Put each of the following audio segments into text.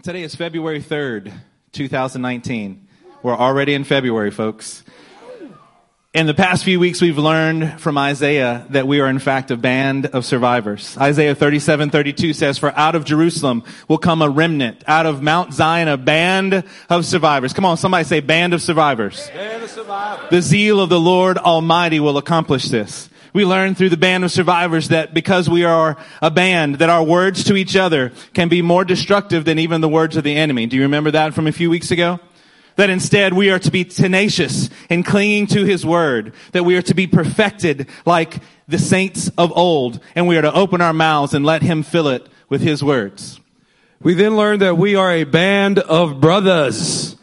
Today is February 3rd, 2019. We're already in February, folks. In the past few weeks, we've learned from Isaiah that we are in fact a band of survivors. Isaiah 37, 32 says, for out of Jerusalem will come a remnant, out of Mount Zion, a band of survivors. Come on, somebody say band of survivors. Band of survivors. The zeal of the Lord Almighty will accomplish this. We learned through the band of survivors that because we are a band, that our words to each other can be more destructive than even the words of the enemy. Do you remember that from a few weeks ago? That instead we are to be tenacious in clinging to His Word. That we are to be perfected like the saints of old. And we are to open our mouths and let Him fill it with His words. We then learned that we are a band of brothers.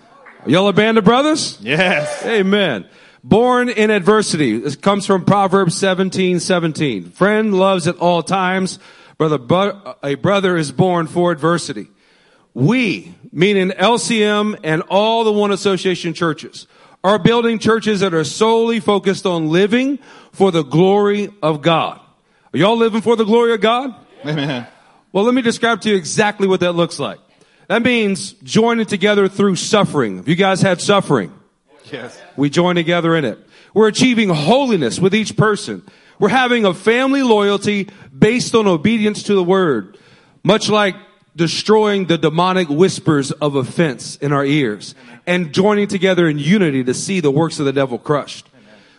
Y'all a band of brothers? Yes. Amen. Born in adversity. This comes from Proverbs 17, 17. Friend loves at all times. Brother, but a brother is born for adversity. We, meaning LCM and all the One Association churches, are building churches that are solely focused on living for the glory of God. Are y'all living for the glory of God? Amen. Well, let me describe to you exactly what that looks like. That means joining together through suffering. Have you guys had suffering? Yes. We join together in it. We're achieving holiness with each person. We're having a family loyalty based on obedience to the word. Much like destroying the demonic whispers of offense in our ears and joining together in unity to see the works of the devil crushed.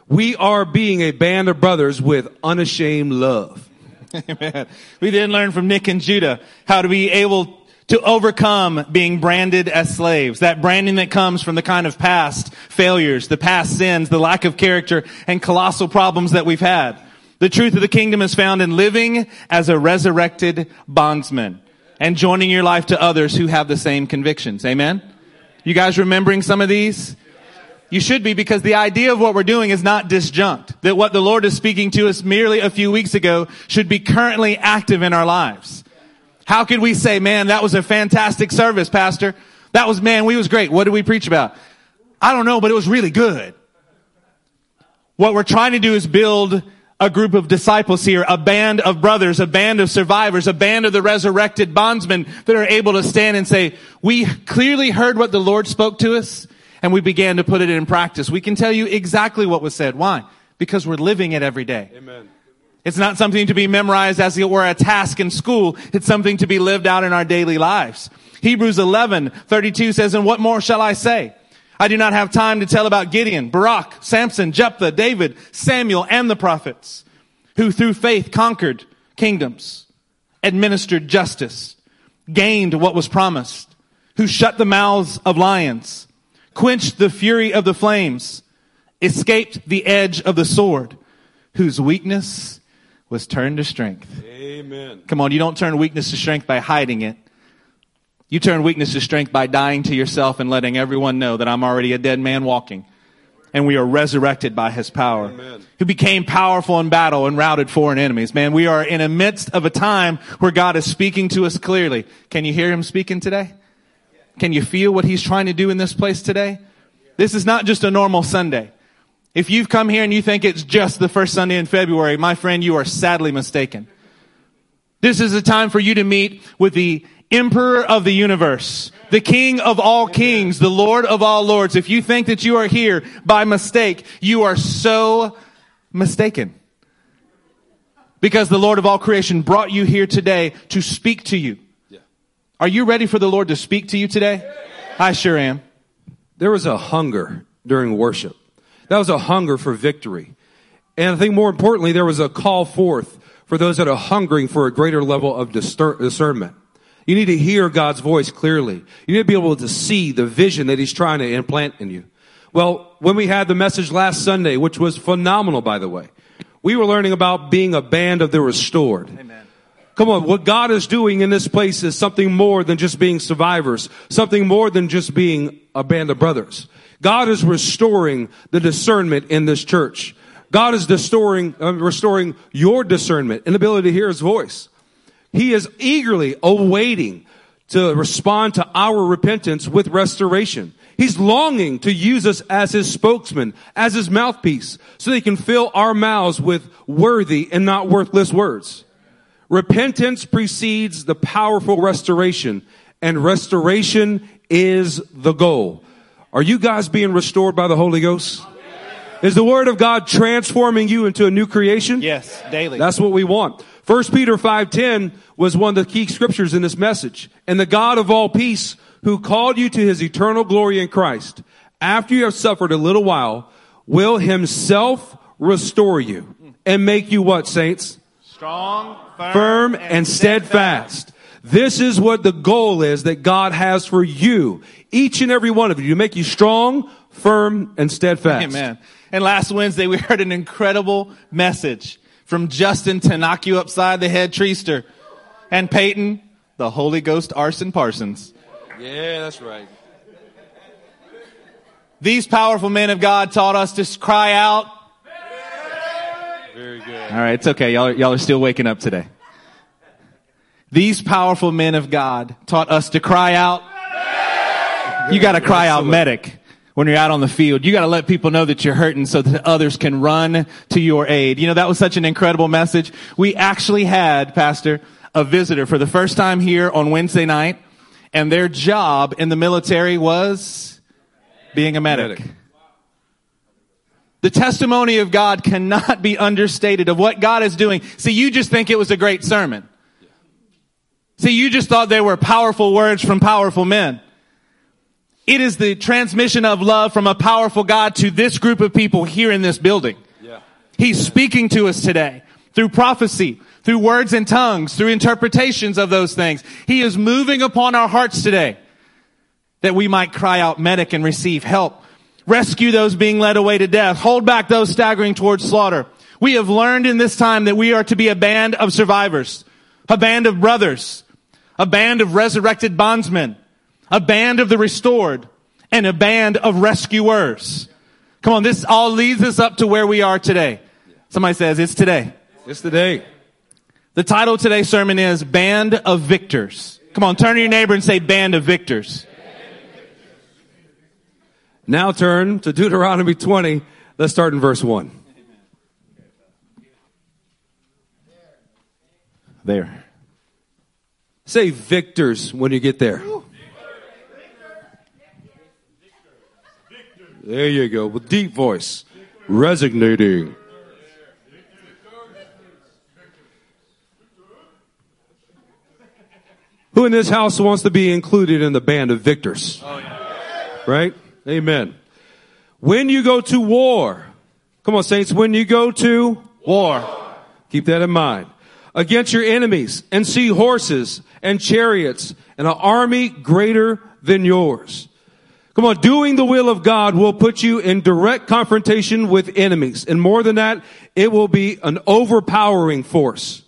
We are being a band of brothers with unashamed love. Amen. We then learn from Nick and Judah how to be able to overcome being branded as slaves. That branding that comes from the kind of past failures, the past sins, the lack of character, and colossal problems that we've had. The truth of the kingdom is found in living as a resurrected bondsman and joining your life to others who have the same convictions. Amen? You guys remembering some of these? You should be because the idea of what we're doing is not disjunct. That what the Lord is speaking to us merely a few weeks ago should be currently active in our lives. How could we say, man, that was a fantastic service, pastor? That was, man, we was great. What did we preach about? I don't know, but it was really good. What we're trying to do is build a group of disciples here, a band of brothers, a band of survivors, a band of the resurrected bondsmen that are able to stand and say, we clearly heard what the Lord spoke to us and we began to put it in practice. We can tell you exactly what was said. Why? Because we're living it every day. Amen. It's not something to be memorized as it were a task in school. It's something to be lived out in our daily lives. Hebrews 11, 32 says, and what more shall I say? I do not have time to tell about Gideon, Barak, Samson, Jephthah, David, Samuel, and the prophets who through faith conquered kingdoms, administered justice, gained what was promised, who shut the mouths of lions, quenched the fury of the flames, escaped the edge of the sword, whose weakness was turned to strength. Amen. Come on, you don't turn weakness to strength by hiding it. You turn weakness to strength by dying to yourself and letting everyone know that I'm already a dead man walking. And we are resurrected by his power. Amen. Who became powerful in battle and routed foreign enemies. Man, we are in the midst of a time where God is speaking to us clearly. Can you hear him speaking today? Can you feel what he's trying to do in this place today? This is not just a normal Sunday. If you've come here and you think it's just the first Sunday in February, my friend, you are sadly mistaken. This is a time for you to meet with the emperor of the universe, the king of all kings, the lord of all lords. If you think that you are here by mistake, you are so mistaken. Because the Lord of all creation brought you here today to speak to you. Are you ready for the Lord to speak to you today? I sure am. There was a hunger during worship. That was a hunger for victory. And I think more importantly, there was a call forth for those that are hungering for a greater level of discer- discernment. You need to hear God's voice clearly. You need to be able to see the vision that He's trying to implant in you. Well, when we had the message last Sunday, which was phenomenal, by the way, we were learning about being a band of the restored. Amen. Come on, what God is doing in this place is something more than just being survivors, something more than just being a band of brothers. God is restoring the discernment in this church. God is restoring, uh, restoring your discernment and ability to hear His voice. He is eagerly awaiting to respond to our repentance with restoration. He's longing to use us as his spokesman, as his mouthpiece, so that he can fill our mouths with worthy and not worthless words. Repentance precedes the powerful restoration and restoration is the goal. Are you guys being restored by the Holy Ghost? Is the word of God transforming you into a new creation? Yes, daily. That's what we want. 1 Peter 5:10 was one of the key scriptures in this message. And the God of all peace who called you to his eternal glory in Christ, after you have suffered a little while, will himself restore you and make you what, saints? Strong, firm, Firm and steadfast. This is what the goal is that God has for you, each and every one of you, to make you strong, firm, and steadfast. Amen. And last Wednesday we heard an incredible message from Justin to knock you upside the head treester and Peyton, the Holy Ghost arson Parsons. Yeah, that's right. These powerful men of God taught us to cry out. Very good. All right, it's okay. Y'all y'all are still waking up today. These powerful men of God taught us to cry out. You gotta cry out medic when you're out on the field. You gotta let people know that you're hurting so that others can run to your aid. You know, that was such an incredible message. We actually had, Pastor, a visitor for the first time here on Wednesday night, and their job in the military was being a medic. Medic. The testimony of God cannot be understated of what God is doing. See, you just think it was a great sermon. See, you just thought they were powerful words from powerful men. It is the transmission of love from a powerful God to this group of people here in this building. Yeah. He's speaking to us today through prophecy, through words and tongues, through interpretations of those things. He is moving upon our hearts today that we might cry out medic and receive help. Rescue those being led away to death. Hold back those staggering towards slaughter. We have learned in this time that we are to be a band of survivors, a band of brothers, a band of resurrected bondsmen, a band of the restored, and a band of rescuers. Come on, this all leads us up to where we are today. Somebody says it's today. It's today. The title of today's sermon is Band of Victors. Come on, turn to your neighbor and say Band of Victors. Now turn to Deuteronomy 20. Let's start in verse 1. There. Say victors when you get there. There you go, with deep voice. Resignating. Who in this house wants to be included in the band of victors? Right? Amen. When you go to war, come on saints, when you go to War. Keep that in mind. Against your enemies and see horses and chariots and an army greater than yours. Come on, doing the will of God will put you in direct confrontation with enemies. And more than that, it will be an overpowering force.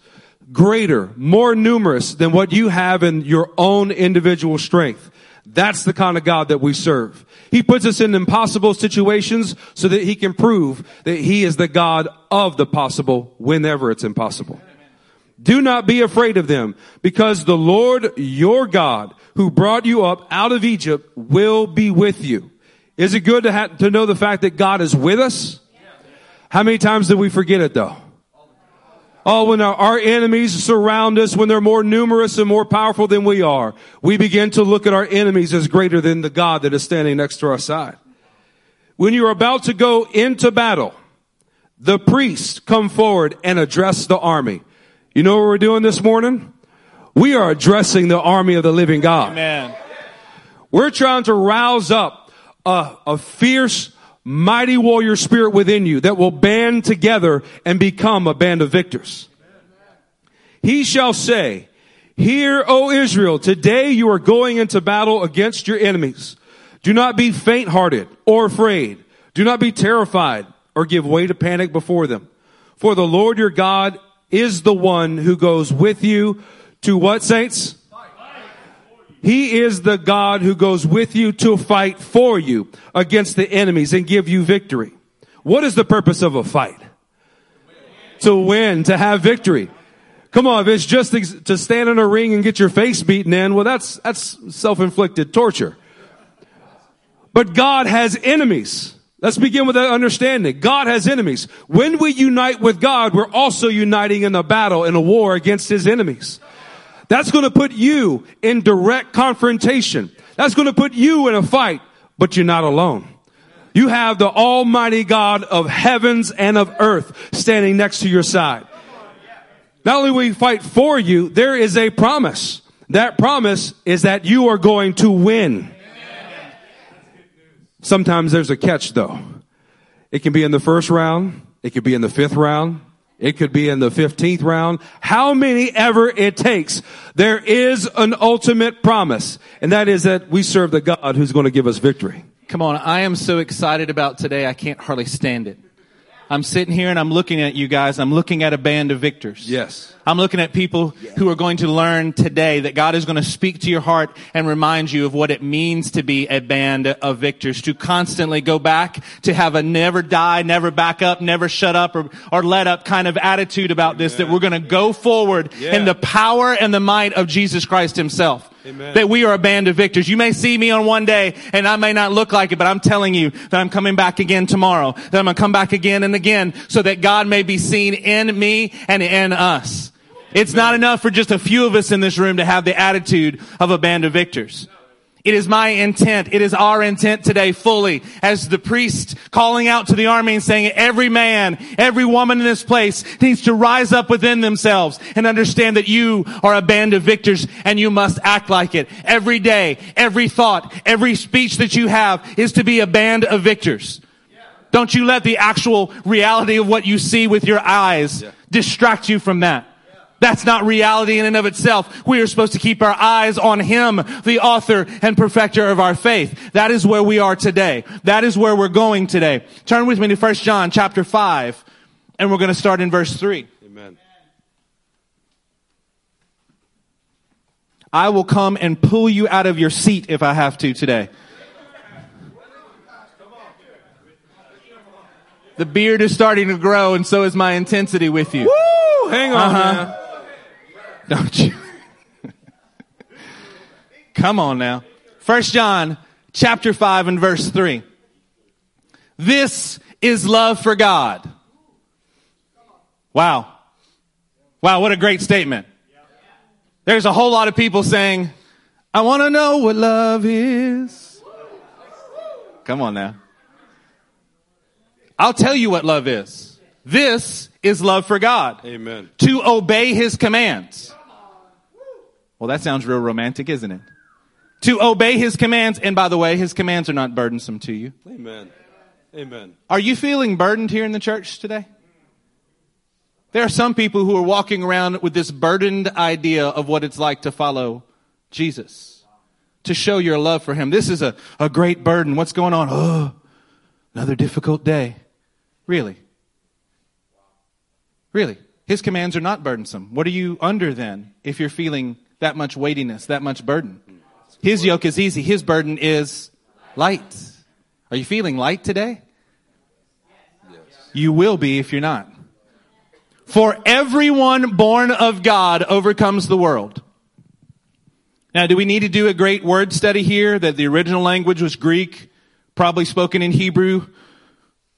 Greater, more numerous than what you have in your own individual strength. That's the kind of God that we serve. He puts us in impossible situations so that he can prove that he is the God of the possible whenever it's impossible. Do not be afraid of them because the Lord your God who brought you up out of Egypt will be with you. Is it good to to know the fact that God is with us? How many times do we forget it though? Oh, when our, our enemies surround us, when they're more numerous and more powerful than we are, we begin to look at our enemies as greater than the God that is standing next to our side. When you're about to go into battle, the priests come forward and address the army. You know what we're doing this morning? We are addressing the army of the living God. Amen. We're trying to rouse up a, a fierce, mighty warrior spirit within you that will band together and become a band of victors. He shall say, Hear, O Israel, today you are going into battle against your enemies. Do not be faint hearted or afraid. Do not be terrified or give way to panic before them. For the Lord your God is the one who goes with you to what saints? He is the God who goes with you to fight for you against the enemies and give you victory. What is the purpose of a fight? To win, to have victory. Come on, if it's just to stand in a ring and get your face beaten in, well, that's, that's self-inflicted torture. But God has enemies. Let's begin with that understanding. God has enemies. When we unite with God, we're also uniting in a battle, in a war against his enemies. That's going to put you in direct confrontation. That's going to put you in a fight, but you're not alone. You have the Almighty God of heavens and of earth standing next to your side. Not only will he fight for you, there is a promise. That promise is that you are going to win. Sometimes there's a catch though. It can be in the first round. It could be in the fifth round. It could be in the 15th round. How many ever it takes. There is an ultimate promise. And that is that we serve the God who's going to give us victory. Come on, I am so excited about today, I can't hardly stand it. I'm sitting here and I'm looking at you guys. I'm looking at a band of victors. Yes. I'm looking at people who are going to learn today that God is going to speak to your heart and remind you of what it means to be a band of victors, to constantly go back, to have a never die, never back up, never shut up or, or let up kind of attitude about this, that we're going to go forward Yeah. in the power and the might of Jesus Christ himself. Amen. That we are a band of victors. You may see me on one day and I may not look like it, but I'm telling you that I'm coming back again tomorrow, that I'm going to come back again and again so that God may be seen in me and in us. It's not enough for just a few of us in this room to have the attitude of a band of victors. It is my intent. It is our intent today fully as the priest calling out to the army and saying every man, every woman in this place needs to rise up within themselves and understand that you are a band of victors and you must act like it. Every day, every thought, every speech that you have is to be a band of victors. Don't you let the actual reality of what you see with your eyes distract you from that. That's not reality in and of itself. We are supposed to keep our eyes on Him, the author and perfecter of our faith. That is where we are today. That is where we're going today. Turn with me to 1 John chapter 5, and we're going to start in verse 3. Amen. I will come and pull you out of your seat if I have to today. The beard is starting to grow, and so is my intensity with you. Woo! Hang on. Uh-huh. Don't you? Come on now. First John chapter 5 and verse 3. This is love for God. Wow. Wow, what a great statement. There's a whole lot of people saying, I want to know what love is. Come on now. I'll tell you what love is. This is love for God Amen. to obey his commands. Well, that sounds real romantic, isn't it? To obey his commands. And by the way, his commands are not burdensome to you. Amen. Amen. Are you feeling burdened here in the church today? There are some people who are walking around with this burdened idea of what it's like to follow Jesus, to show your love for him. This is a, a great burden. What's going on? Oh, another difficult day. Really? Really? His commands are not burdensome. What are you under then if you're feeling that much weightiness, that much burden? His yoke is easy. His burden is light. Are you feeling light today? You will be if you're not. For everyone born of God overcomes the world. Now, do we need to do a great word study here that the original language was Greek, probably spoken in Hebrew,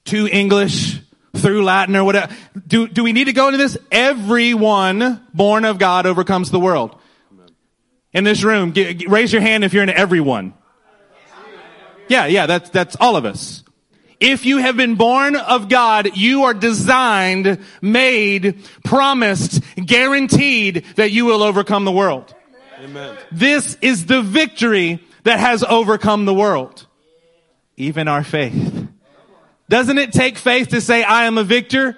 to English, through Latin or whatever? Do, do we need to go into this? Everyone born of God overcomes the world. In this room, g- g- raise your hand if you're in everyone. Yeah, yeah, that's, that's all of us. If you have been born of God, you are designed, made, promised, guaranteed that you will overcome the world. Amen. This is the victory that has overcome the world. Even our faith. Doesn't it take faith to say, I am a victor?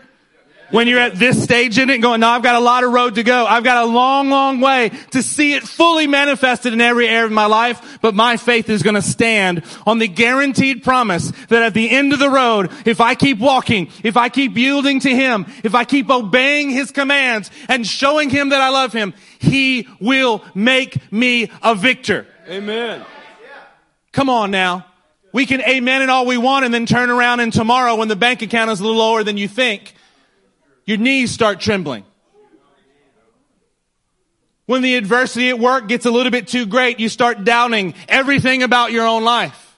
When you're at this stage in it going, no, I've got a lot of road to go. I've got a long, long way to see it fully manifested in every area of my life, but my faith is going to stand on the guaranteed promise that at the end of the road, if I keep walking, if I keep yielding to Him, if I keep obeying His commands and showing Him that I love Him, He will make me a victor. Amen. Come on now. We can amen it all we want and then turn around and tomorrow when the bank account is a little lower than you think, your knees start trembling. When the adversity at work gets a little bit too great, you start doubting everything about your own life.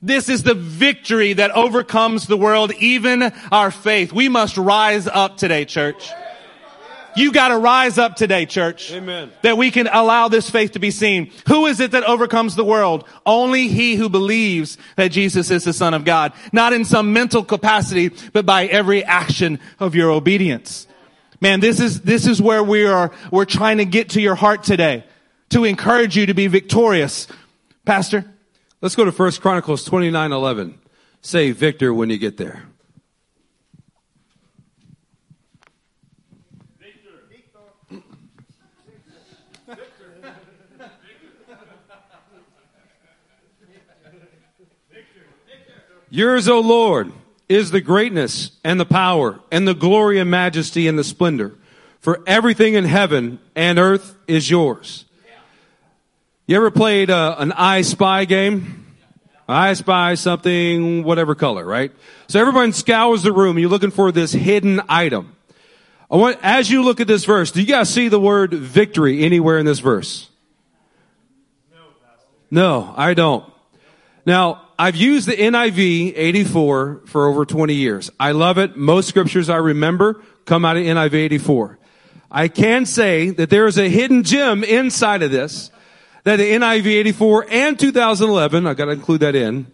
This is the victory that overcomes the world, even our faith. We must rise up today, church. You gotta rise up today, church. Amen. That we can allow this faith to be seen. Who is it that overcomes the world? Only he who believes that Jesus is the son of God. Not in some mental capacity, but by every action of your obedience. Man, this is, this is where we are, we're trying to get to your heart today. To encourage you to be victorious. Pastor? Let's go to 1 Chronicles 29, 11. Say victor when you get there. Yours, O Lord, is the greatness and the power and the glory and majesty and the splendor. For everything in heaven and earth is yours. You ever played uh, an I Spy game? I spy something, whatever color, right? So everyone scours the room. You're looking for this hidden item. I want, as you look at this verse, do you guys see the word victory anywhere in this verse? No, I don't. Now, I've used the NIV 84 for over 20 years. I love it. Most scriptures I remember come out of NIV 84. I can say that there is a hidden gem inside of this that the NIV 84 and 2011, I gotta include that in,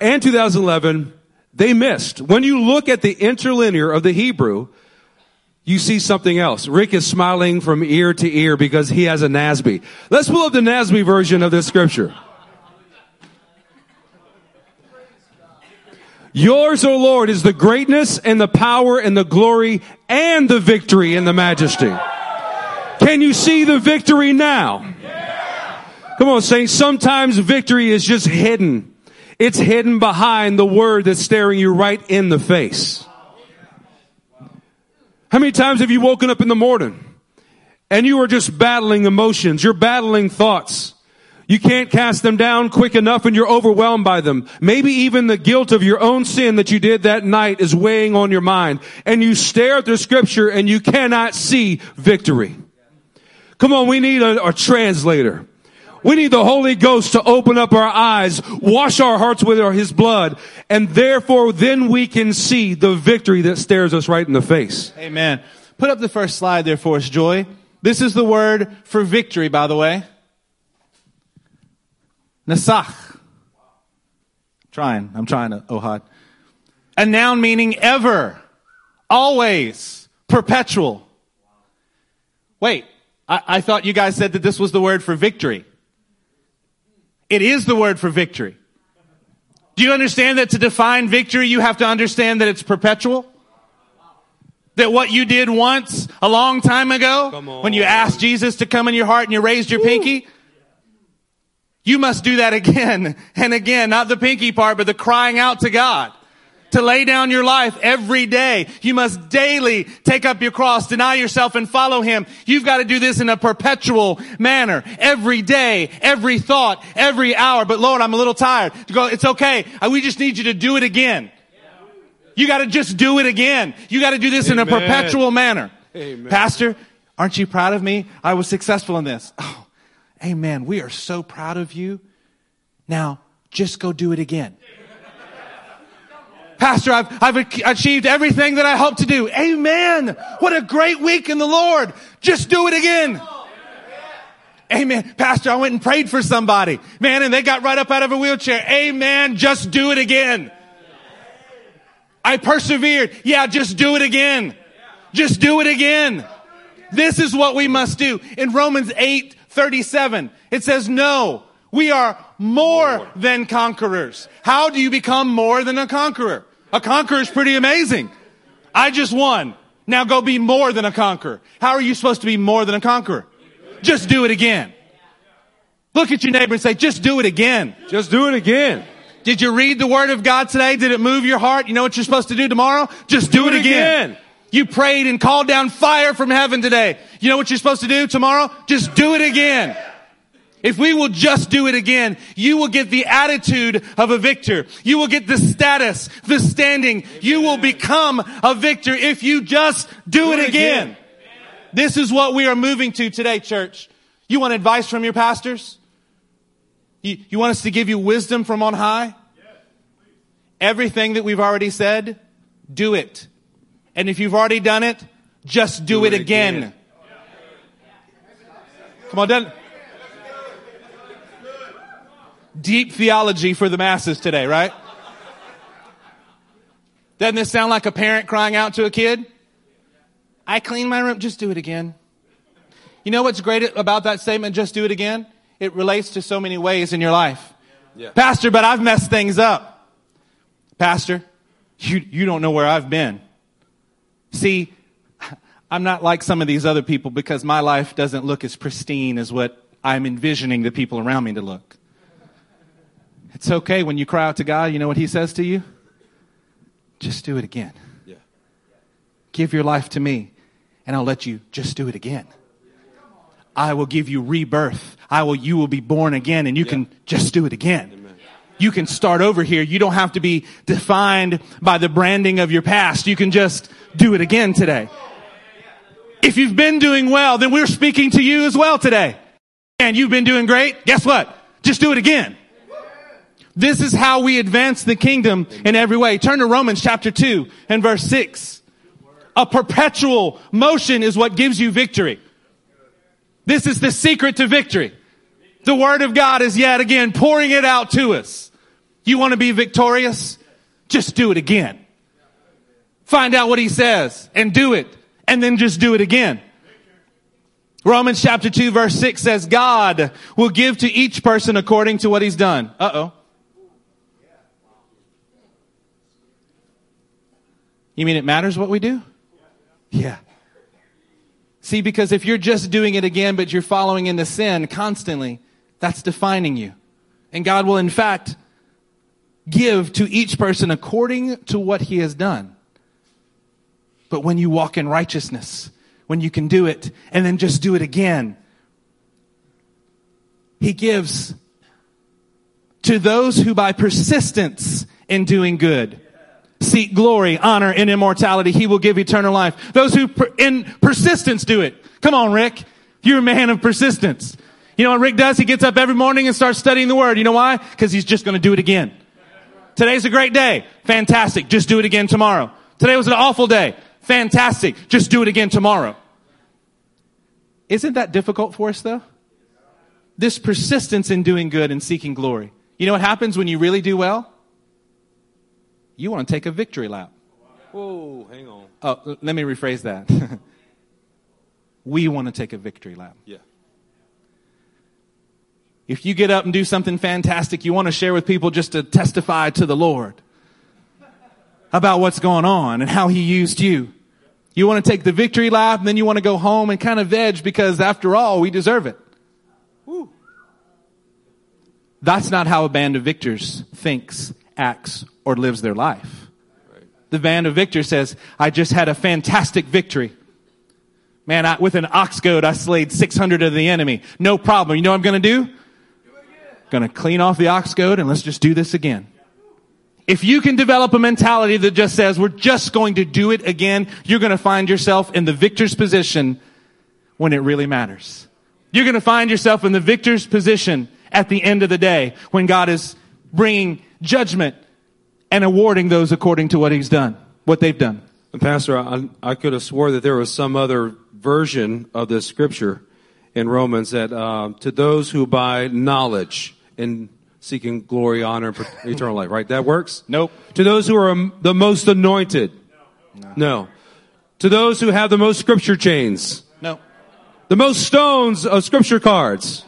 and 2011, they missed. When you look at the interlinear of the Hebrew, you see something else. Rick is smiling from ear to ear because he has a NASB. Let's pull up the NASB version of this scripture. Yours, O Lord, is the greatness and the power and the glory and the victory and the majesty. Can you see the victory now? Come on, saints. Sometimes victory is just hidden. It's hidden behind the word that's staring you right in the face. How many times have you woken up in the morning and you are just battling emotions? You're battling thoughts. You can't cast them down quick enough and you're overwhelmed by them. Maybe even the guilt of your own sin that you did that night is weighing on your mind. And you stare at the scripture and you cannot see victory. Come on, we need a, a translator. We need the Holy Ghost to open up our eyes, wash our hearts with His blood, and therefore then we can see the victory that stares us right in the face. Amen. Put up the first slide there for us, Joy. This is the word for victory, by the way. Nasach. Trying. I'm trying to, Ohad. A noun meaning ever, always, perpetual. Wait, I, I thought you guys said that this was the word for victory. It is the word for victory. Do you understand that to define victory, you have to understand that it's perpetual? That what you did once, a long time ago, when you asked Jesus to come in your heart and you raised your pinky, you must do that again and again, not the pinky part, but the crying out to God. To lay down your life every day. You must daily take up your cross, deny yourself and follow Him. You've got to do this in a perpetual manner. Every day, every thought, every hour. But Lord, I'm a little tired. To go, it's okay. Uh, we just need you to do it again. You got to just do it again. You got to do this Amen. in a perpetual manner. Amen. Pastor, aren't you proud of me? I was successful in this. Oh, Amen. We are so proud of you. Now, just go do it again. Pastor, I've, I've achieved everything that I hope to do. Amen. What a great week in the Lord. Just do it again. Amen. Pastor, I went and prayed for somebody. Man, and they got right up out of a wheelchair. Amen. Just do it again. I persevered. Yeah, just do it again. Just do it again. This is what we must do. In Romans 8, 37. It says, no, we are more, than conquerors. How do you become more than a conqueror? A conqueror is pretty amazing. I just won. Now go be more than a conqueror. How are you supposed to be more than a conqueror? Just do it again. Look at your neighbor and say, just do it again. Just do it again. Did you read the word of God today? Did it move your heart? You know what you're supposed to do tomorrow? Just do, do it, it again. again. You prayed and called down fire from heaven today. You know what you're supposed to do tomorrow? Just do it again. If we will just do it again, you will get the attitude of a victor. You will get the status, the standing. You will become a victor if you just do, it, again. This is what we are moving to today, church. You want advice from your pastors? You, you want us to give you wisdom from on high? Everything that we've already said, do it. And if you've already done it, Just do, Do it, it again. again. Come on, doesn't, deep theology for the masses today, right? Doesn't this sound like a parent crying out to a kid? I clean my room. Just do it again. You know what's great about that statement? Just do it again. It relates to so many ways in your life. Yeah. Pastor, but I've messed things up. Pastor, you, you don't know where I've been. See, I'm not like some of these other people because my life doesn't look as pristine as what I'm envisioning the people around me to look. It's okay when you cry out to God, you know what He says to you? Just do it again. Yeah. Give your life to me, and I'll let you just do it again. I will give you rebirth. I will, you will be born again, and you can just do it again. You can start over here. You don't have to be defined by the branding of your past. You can just do it again today. If you've been doing well, then we're speaking to you as well today. And you've been doing great. Guess what? Just do it again. This is how we advance the kingdom in every way. Turn to Romans chapter 2 and verse 6. A perpetual motion is what gives you victory. This is the secret to victory. The word of God is yet again pouring it out to us. You want to be victorious? Just do it again. Find out what he says and do it and then just do it again. Romans chapter 2 verse 6 says God will give to each person according to what he's done. Uh-oh. You mean it matters what we do? Yeah. See, because if you're just doing it again, but you're following into sin constantly, that's defining you. And God will, in fact, give to each person according to what he has done. But when you walk in righteousness, when you can do it and then just do it again, he gives to those who by persistence in doing good seek glory, honor, and immortality, he will give eternal life. Those who per- in persistence do it. Come on, Rick. You're a man of persistence. You know what Rick does? He gets up every morning and starts studying the word. You know why? Because he's just going to do it again. Today's a great day. Fantastic. Just do it again tomorrow. Today was an awful day. Fantastic. Just do it again tomorrow. Isn't that difficult for us though? This persistence in doing good and seeking glory. You know what happens when you really do well? You want to take a victory lap. Whoa, hang on. Oh, let me rephrase that. we want to take a victory lap. Yeah. If you get up and do something fantastic, you want to share with people just to testify to the Lord about what's going on and how He used you. You want to take the victory lap and then you want to go home and kind of veg because after all, we deserve it. Woo. That's not how a band of victors thinks, acts, or lives their life. The band of victors says, I just had a fantastic victory. Man, I, with an ox goad, I slayed 600 of the enemy. No problem. You know what I'm going to do? Going to clean off the ox goad and let's just do this again. If you can develop a mentality that just says, we're just going to do it again, you're going to find yourself in the victor's position when it really matters. You're going to find yourself in the victor's position at the end of the day when God is bringing judgment and awarding those according to what he's done, what they've done. Pastor, I, I could have swore that there was some other version of this scripture in Romans that uh, to those who by knowledge and seeking glory, honor, and eternal life, right? That works? Nope. To those who are the most anointed? No. To those who have the most scripture chains? No. The most stones of scripture cards?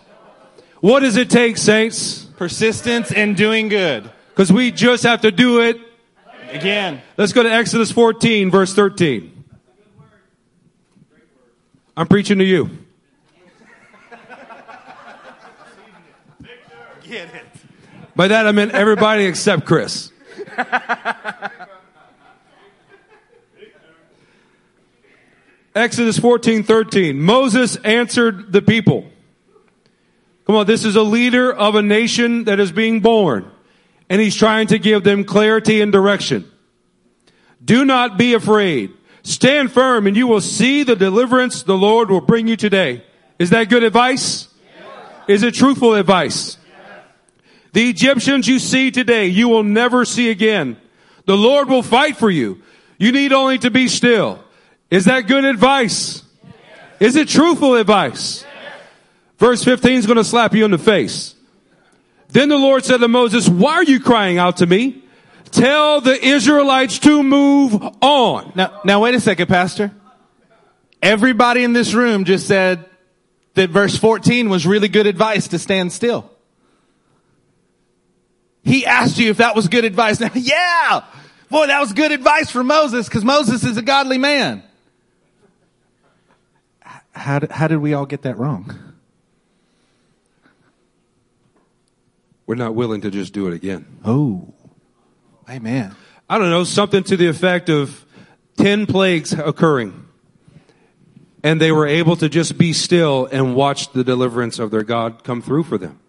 What does it take, saints? Persistence in doing good. Because we just have to do it. Again. Let's go to Exodus 14, verse 13. I'm preaching to you. Get it. By that I meant everybody except Chris. Exodus 14, 13. Moses answered the people. Come on, this is a leader of a nation that is being born. And he's trying to give them clarity and direction. Do not be afraid. Stand firm and you will see the deliverance the Lord will bring you today. Is that good advice? Is it truthful advice? The Egyptians you see today, you will never see again. The Lord will fight for you. You need only to be still. Is that good advice? Is it truthful advice? Verse 15 is going to slap you in the face. Then the Lord said to Moses, why are you crying out to me? Tell the Israelites to move on. Now, now wait a second, Pastor. Everybody in this room just said that verse 14 was really good advice to stand still. He asked you if that was good advice. Now, yeah! Boy, that was good advice for Moses because Moses is a godly man. How did, how did we all get that wrong? We're not willing to just do it again. Oh, amen. I don't know, something to the effect of 10 plagues occurring. And they were able to just be still and watch the deliverance of their God come through for them.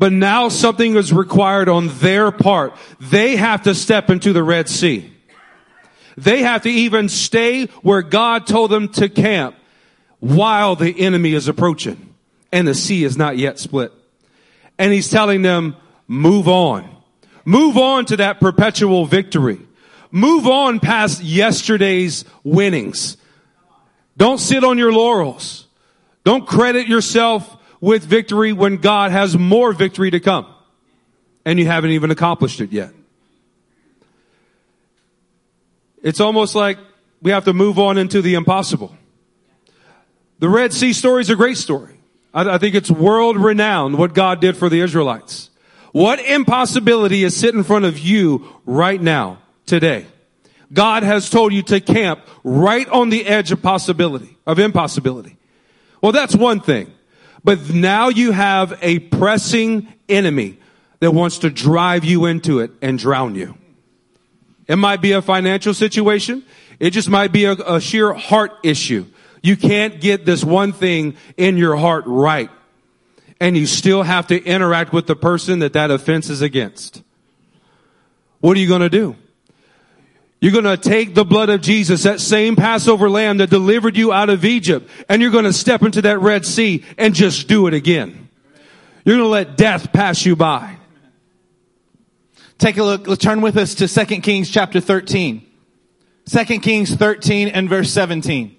But now something is required on their part. They have to step into the Red Sea. They have to even stay where God told them to camp while the enemy is approaching and the sea is not yet split. And he's telling them, move on. Move on to that perpetual victory. Move on past yesterday's winnings. Don't sit on your laurels. Don't credit yourself with victory when God has more victory to come. And you haven't even accomplished it yet. It's almost like we have to move on into the impossible. The Red Sea story is a great story. I, I think it's world renowned what God did for the Israelites. What impossibility is sitting in front of you right now, today? God has told you to camp right on the edge of possibility, of impossibility. Well, that's one thing. But now you have a pressing enemy that wants to drive you into it and drown you. It might be a financial situation. It just might be a, a sheer heart issue. You can't get this one thing in your heart right. And you still have to interact with the person that that offense is against. What are you going to do? You're going to take the blood of Jesus, that same Passover lamb that delivered you out of Egypt, and you're going to step into that Red Sea and just do it again. You're going to let death pass you by. Take a look. Let's turn with us to 2 Kings chapter 13. 2 Kings 13 and verse 17.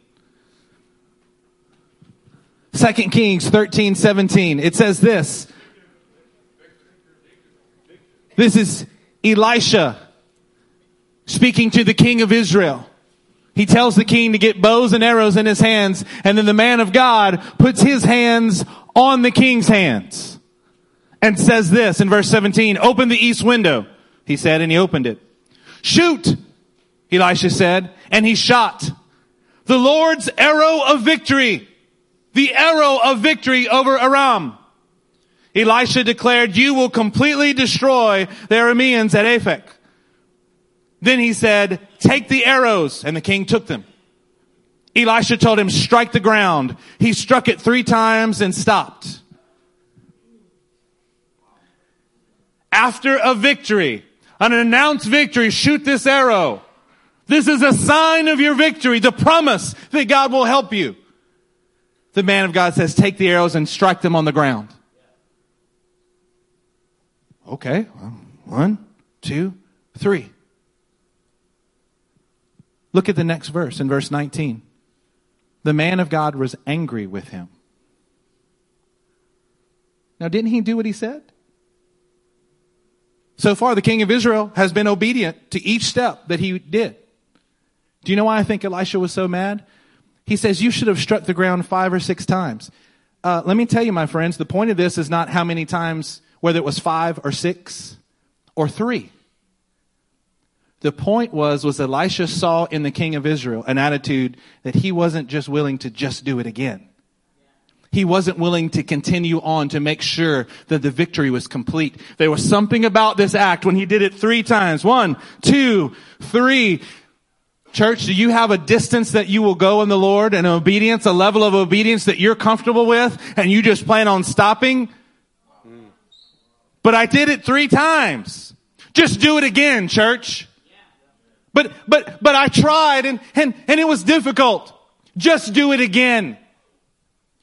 2 Kings 13, 17. It says this. This is Elisha speaking to the king of Israel. He tells the king to get bows and arrows in his hands, and then the man of God puts his hands on the king's hands and says this in verse 17, open the east window, he said, and he opened it. Shoot, Elisha said, and he shot. The Lord's arrow of victory, the arrow of victory over Aram. Elisha declared, you will completely destroy the Arameans at Aphek. Then he said, take the arrows. And the king took them. Elisha told him, strike the ground. He struck it three times and stopped. After a victory, an announced victory, shoot this arrow. This is a sign of your victory, the promise that God will help you. The man of God says, take the arrows and strike them on the ground. Okay, one, two, three. Look at the next verse in verse 19. The man of God was angry with him. Now, didn't he do what he said? So far, the king of Israel has been obedient to each step that he did. Do you know why I think Elisha was so mad? He says, You should have struck the ground five or six times. Uh, let me tell you, my friends, the point of this is not how many times, whether it was five or six or three. The point was, was Elisha saw in the king of Israel an attitude that he wasn't just willing to just do it again. He wasn't willing to continue on to make sure that the victory was complete. There was something about this act when he did it three times. One, two, three. Church, do you have a distance that you will go in the Lord and obedience, a level of obedience that you're comfortable with and you just plan on stopping? But I did it three times. Just do it again, church. But, but, but I tried and, and, and it was difficult. Just do it again.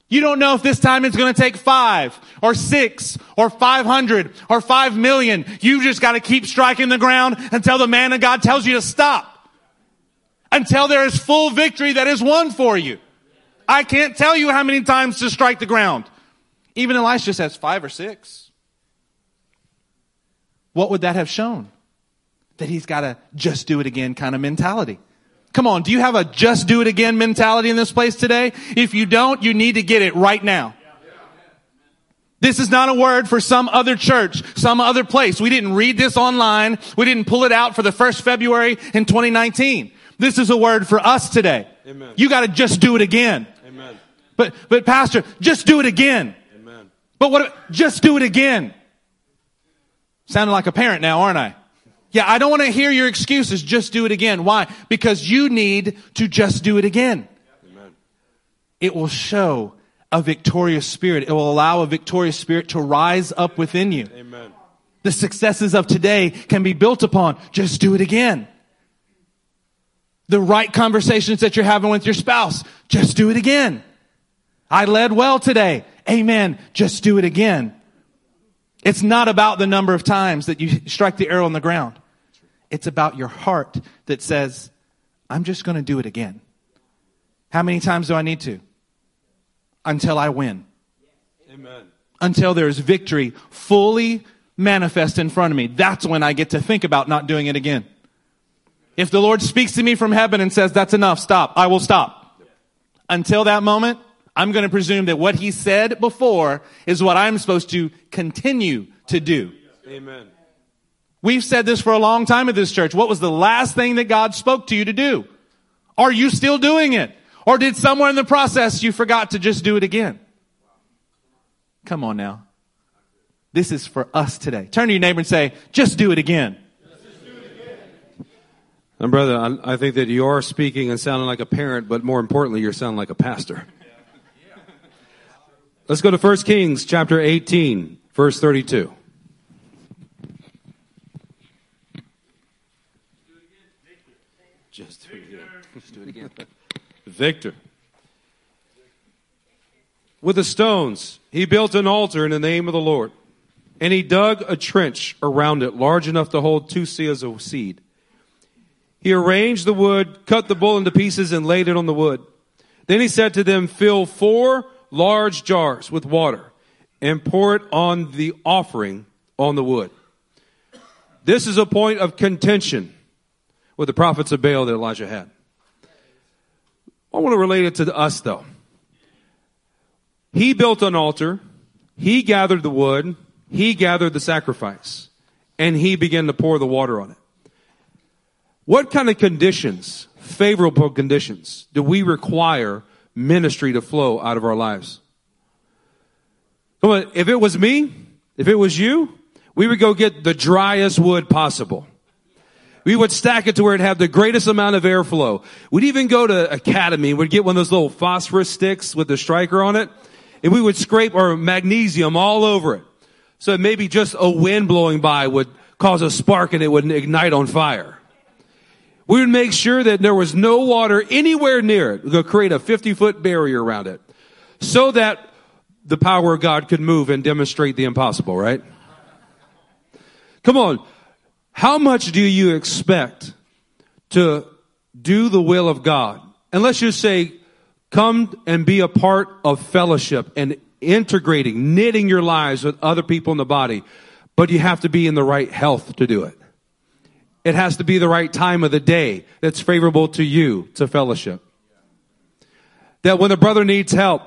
You don't know if this time it's going to take five or six or 500 or five million. You just got to keep striking the ground until the man of God tells you to stop. until there is full victory that is won for you. I can't tell you how many times to strike the ground. Even Elisha says five or six. What would that have shown? That he's got a just do it again kind of mentality. Come on, do you have a just do it again mentality in this place today? If you don't, you need to get it right now. This is not a word for some other church, some other place. We didn't read this online. We didn't pull it out for the first February in 2019. This is a word for us today. Amen. You gotta just do it again. Amen. But, but pastor, just do it again. Amen. But what, just do it again. Sounding like a parent now, aren't I? Yeah, I don't want to hear your excuses. Just do it again. Why? Because you need to just do it again. Amen. It will show a victorious spirit. It will allow a victorious spirit to rise up within you. Amen. The successes of today can be built upon. Just do it again. The right conversations that you're having with your spouse. Just do it again. I led well today. Amen. Just do it again. It's not about the number of times that you strike the arrow on the ground. It's about your heart that says, I'm just going to do it again. How many times do I need to? Until I win. Amen. Until there's victory fully manifest in front of me. That's when I get to think about not doing it again. If the Lord speaks to me from heaven and says, that's enough, stop, I will stop. Until that moment, I'm going to presume that what he said before is what I'm supposed to continue to do. Amen. We've said this for a long time at this church. What was the last thing that God spoke to you to do? Are you still doing it? Or did somewhere in the process you forgot to just do it again? Come on now. This is for us today. Turn to your neighbor and say, just do it again. And brother, I, I think that you are speaking and sounding like a parent, but more importantly, you're sounding like a pastor. Let's go to 1 Kings chapter 18, verse 32. Just do it again. Just do it again. Victor. With the stones, he built an altar in the name of the Lord. And he dug a trench around it large enough to hold two seahs of seed. He arranged the wood, cut the bull into pieces, and laid it on the wood. Then he said to them, Fill four large jars with water and pour it on the offering on the wood. This is a point of contention with the prophets of Baal that Elijah had. I want to relate it to us though. He built an altar. He gathered the wood. He gathered the sacrifice and he began to pour the water on it. What kind of conditions, favorable conditions, do we require ministry to flow out of our lives. Come on, if it was me, if it was you, we would go get the driest wood possible. We would stack it to where it had the greatest amount of airflow. We'd even go to Academy. We'd get one of those little phosphorus sticks with the striker on it. And we would scrape our magnesium all over it. So maybe just a wind blowing by would cause a spark and it would ignite on fire. We would make sure that there was no water anywhere near it. We create a 50 foot barrier around it so that the power of God could move and demonstrate the impossible, right? Come on. How much do you expect to do the will of God? And let's just say, come and be a part of fellowship and integrating, knitting your lives with other people in the body. But you have to be in the right health to do it. It has to be the right time of the day that's favorable to you to fellowship. That when the brother needs help,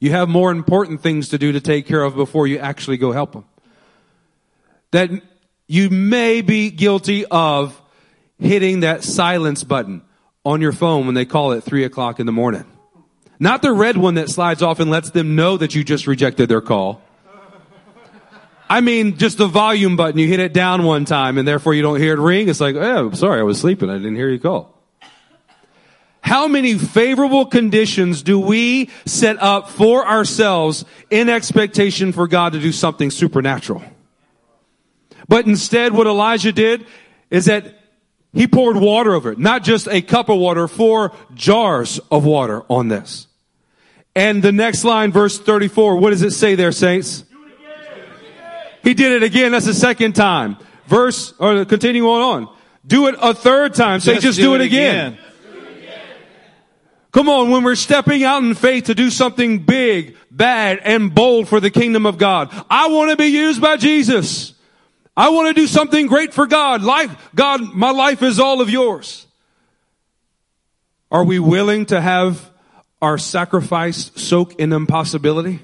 you have more important things to do to take care of before you actually go help him. That you may be guilty of hitting that silence button on your phone when they call at three o'clock in the morning. Not the red one that slides off and lets them know that you just rejected their call. I mean, just the volume button, you hit it down one time and therefore you don't hear it ring. It's like, oh, sorry, I was sleeping. I didn't hear you call. How many favorable conditions do we set up for ourselves in expectation for God to do something supernatural? But instead, what Elijah did is that he poured water over it. Not just a cup of water, four jars of water on this. And the next line, verse 34, what does it say there, saints? He did it again. That's the second time. Verse, or continue on on. Do it a third time. Say, just, do, it, again. Come on, when we're stepping out in faith to do something big, bad, and bold for the kingdom of God. I want to be used by Jesus. I want to do something great for God. Life, God, my life is all of yours. Are we willing to have our sacrifice soak in impossibility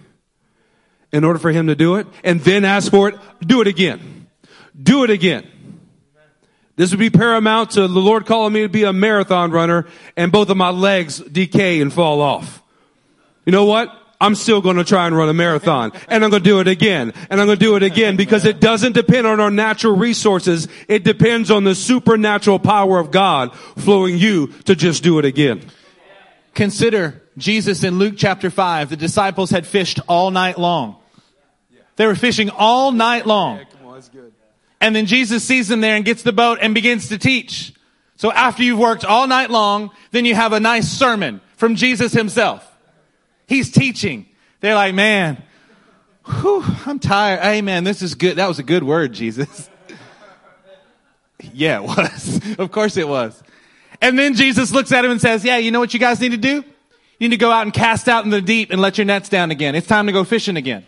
in order for him to do it and then ask for it? Do it again. Do it again. This would be paramount to the Lord calling me to be a marathon runner and both of my legs decay and fall off. You know what? I'm still going to try and run a marathon and I'm going to do it again and I'm going to do it again because it doesn't depend on our natural resources. It depends on the supernatural power of God flowing you to just do it again. Consider Jesus in Luke chapter 5. The disciples had fished all night long. They were fishing all night long. And then Jesus sees them there and gets the boat and begins to teach. So after you've worked all night long, then you have a nice sermon from Jesus himself. He's teaching. They're like, man, whew, I'm tired. Hey man, this is good. That was a good word, Jesus. yeah, it was. of course it was. And then Jesus looks at him and says, yeah, you know what you guys need to do? You need to go out and cast out in the deep and let your nets down again. It's time to go fishing again.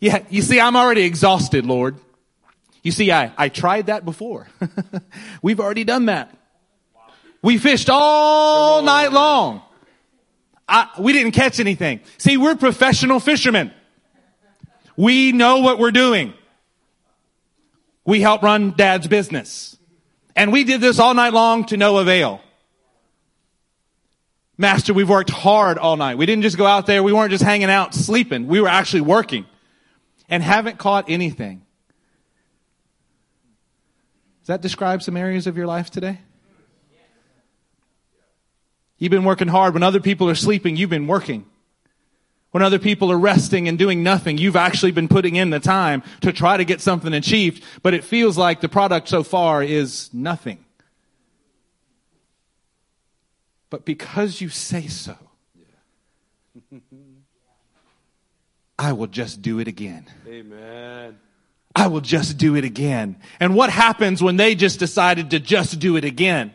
Yeah, you see, I'm already exhausted, Lord. You see, I, I tried that before. We've already done that. We fished all night long. I, we didn't catch anything. See, we're professional fishermen. We know what we're doing. We help run dad's business. And we did this all night long to no avail. Master, we've worked hard all night. We didn't just go out there. We weren't just hanging out sleeping. We were actually working and haven't caught anything. Does that describe some areas of your life today? You've been working hard. When other people are sleeping, you've been working. When other people are resting and doing nothing, you've actually been putting in the time to try to get something achieved, but it feels like the product so far is nothing. But because you say so, I will just do it again. Amen. I will just do it again. And what happens when they just decided to just do it again?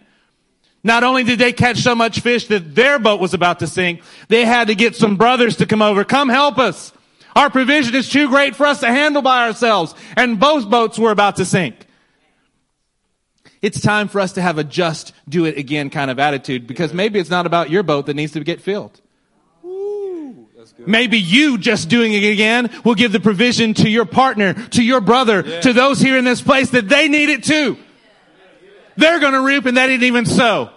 Not only did they catch so much fish that their boat was about to sink, they had to get some brothers to come over. Come help us. Our provision is too great for us to handle by ourselves. And both boats were about to sink. It's time for us to have a just do it again kind of attitude because maybe it's not about your boat that needs to get filled. Maybe you just doing it again will give the provision to your partner, to your brother, yeah. to those here in this place that they need it too. They're going to reap and they didn't even sow.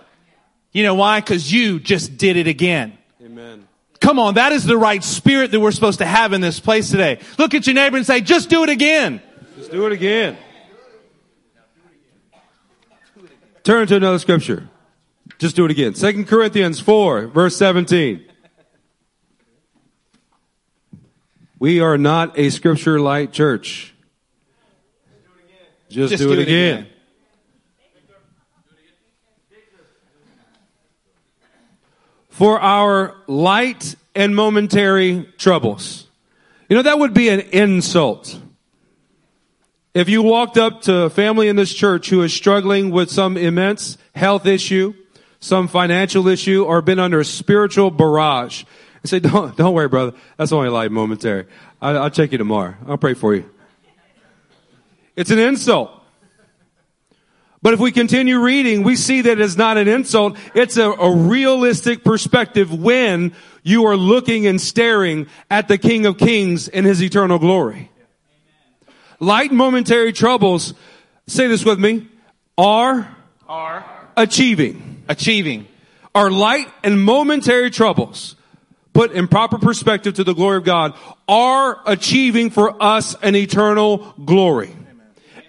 You know why? Because you just did it again. Amen. Come on, that is the right spirit that we're supposed to have in this place today. Look at your neighbor and say, just do it again. Just do it again. Turn to another scripture. Just do it again. Second Corinthians 4, verse 17. We are not a scripture light church. Just, Just do, do, it, again. again. for our light and momentary troubles. You know, that would be an insult. If you walked up to a family in this church who is struggling with some immense health issue, some financial issue, or been under a spiritual barrage, and say, don't, don't worry, brother. That's only light momentary. I, I'll check you tomorrow. I'll pray for you. It's an insult. But if we continue reading, we see that it's not an insult. It's a, a, realistic perspective when you are looking and staring at the King of Kings in his eternal glory. Light momentary troubles, say this with me, are, are achieving. Achieving. Are light and momentary troubles put in proper perspective to the glory of God are achieving for us an eternal glory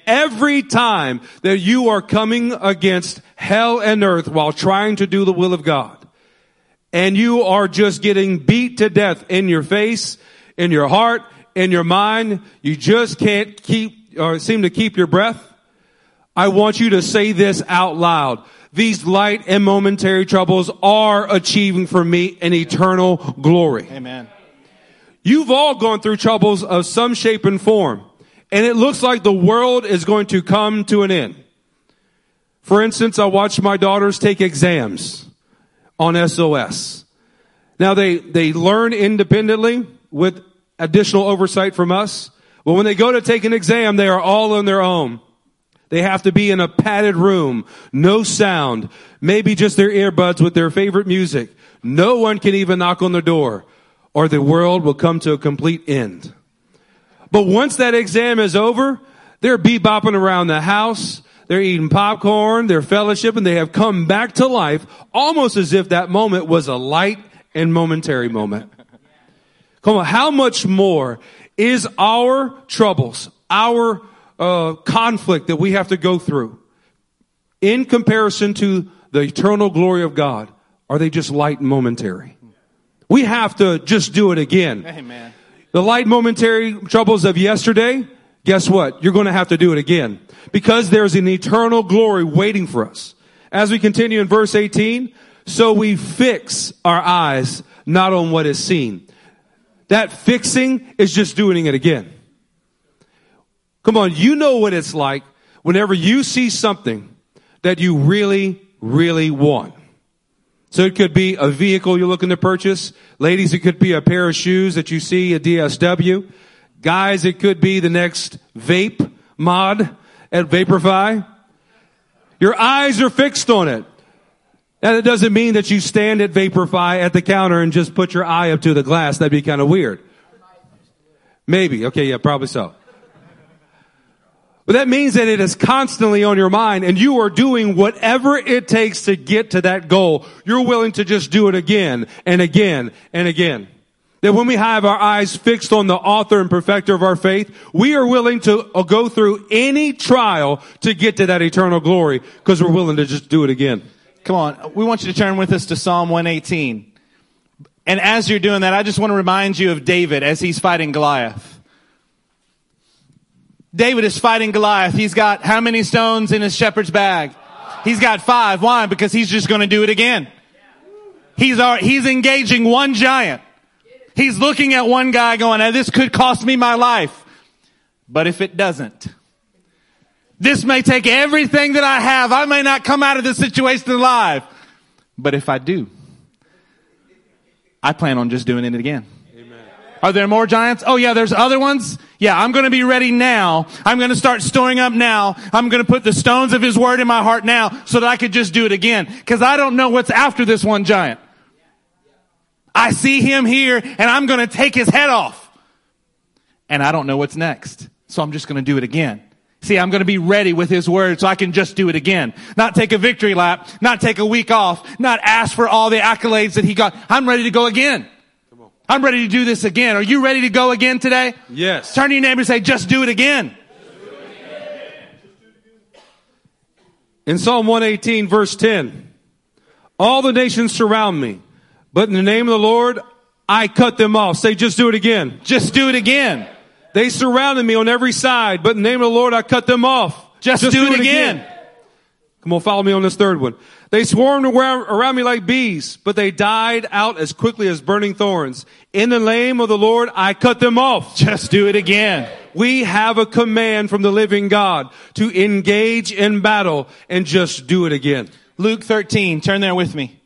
every time that you are coming against hell and earth while trying to do the will of God, and you are just getting beat to death in your face, in your heart, in your mind, you just can't keep or seem to keep your breath. I want you to say this out loud. These light and momentary troubles are achieving for me an eternal glory. Amen. You've all gone through troubles of some shape and form. and it looks like the world is going to come to an end. For instance, I watched my daughters take exams on SOS. Now they, they learn independently with additional oversight from us. But when they go to take an exam, they are all on their own. They have to be in a padded room, no sound, maybe just their earbuds with their favorite music. No one can even knock on the door or the world will come to a complete end. But once that exam is over, they're bebopping around the house. They're eating popcorn. They're fellowshipping. They have come back to life almost as if that moment was a light and momentary moment. Come on. How much more is our troubles, our uh, conflict that we have to go through in comparison to the eternal glory of God? Are they just light and momentary? We have to just do it again. Amen. The light momentary troubles of yesterday, guess what? You're going to have to do it again because there's an eternal glory waiting for us. As we continue in verse 18, so we fix our eyes not on what is seen. That fixing is just doing it again. Come on, you know what it's like whenever you see something that you really, really want. So it could be a vehicle you're looking to purchase. Ladies, it could be a pair of shoes that you see at DSW. Guys, it could be the next vape mod at VaporFi. Your eyes are fixed on it. And it doesn't mean that you stand at VaporFi at the counter and just put your eye up to the glass. That'd be kind of weird. Maybe. Okay, yeah, probably so. But that means that it is constantly on your mind and you are doing whatever it takes to get to that goal. You're willing to just do it again and again and again. That when we have our eyes fixed on the author and perfecter of our faith, we are willing to uh, go through any trial to get to that eternal glory because we're willing to just do it again. Come on. We want you to turn with us to Psalm 118. And as you're doing that, I just want to remind you of David as he's fighting Goliath. David is fighting Goliath. He's got how many stones in his shepherd's bag? He's got five. Why? Because he's just going to do it again. He's, he's engaging one giant. He's looking at one guy going, this could cost me my life. But if it doesn't, this may take everything that I have. I may not come out of this situation alive. But if I do, I plan on just doing it again. Are there more giants? Oh yeah, there's other ones. Yeah, I'm going to be ready now. I'm going to start storing up now. I'm going to put the stones of his word in my heart now so that I could just do it again. Cause I don't know what's after this one giant. I see him here and I'm going to take his head off. And I don't know what's next. So I'm just going to do it again. See, I'm going to be ready with his word so I can just do it again. Not take a victory lap, not take a week off, not ask for all the accolades that he got. I'm ready to go again. I'm ready to do this again. Are you ready to go again today? Yes. Turn to your neighbor and say, just do it again. In Psalm 118 verse 10, all the nations surround me, but in the name of the Lord, I cut them off. Say, just do it again. Just do it again. They surrounded me on every side, but in the name of the Lord, I cut them off. Just, just do, do, it, again. again. Come on, follow me on this third one. They swarmed around, me like bees, but they died out as quickly as burning thorns. In the name of the Lord, I cut them off. Just do it again. We have a command from the living God to engage in battle and just do it again. Luke 13, turn there with me.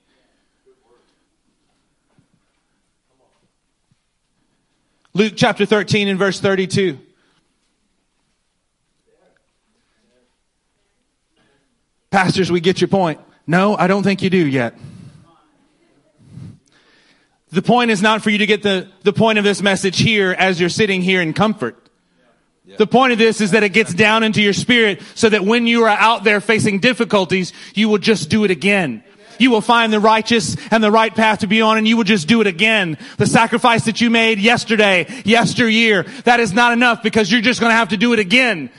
Luke chapter 13 and verse 32. Pastors, we get your point. No, I don't think you do yet. The point is not for you to get the, the point of this message here as you're sitting here in comfort. The point of this is that it gets down into your spirit so that when you are out there facing difficulties, you will just do it again. You will find the righteous and the right path to be on and you will just do it again. The sacrifice that you made yesterday, yesteryear, that is not enough because you're just going to have to do it again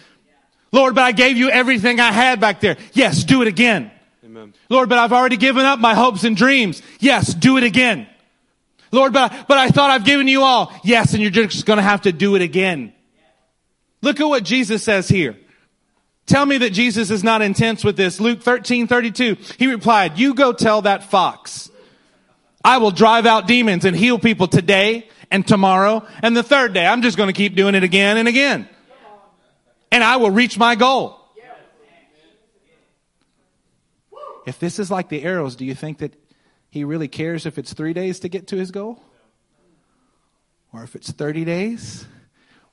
Lord, but I gave you everything I had back there. Yes, do it again. Amen. Lord, but I've already given up my hopes and dreams. Yes, do it again. Lord, but, but I thought I've given you all. Yes, and you're just going to have to do it again. Look at what Jesus says here. Tell me that Jesus is not intense with this. Luke 13, 32. He replied, you go tell that fox. I will drive out demons and heal people today and tomorrow and the third day. I'm just going to keep doing it again and again. and I will reach my goal. If this is like the arrows, do you think that he really cares if it's three days to get to his goal? Or if it's 30 days?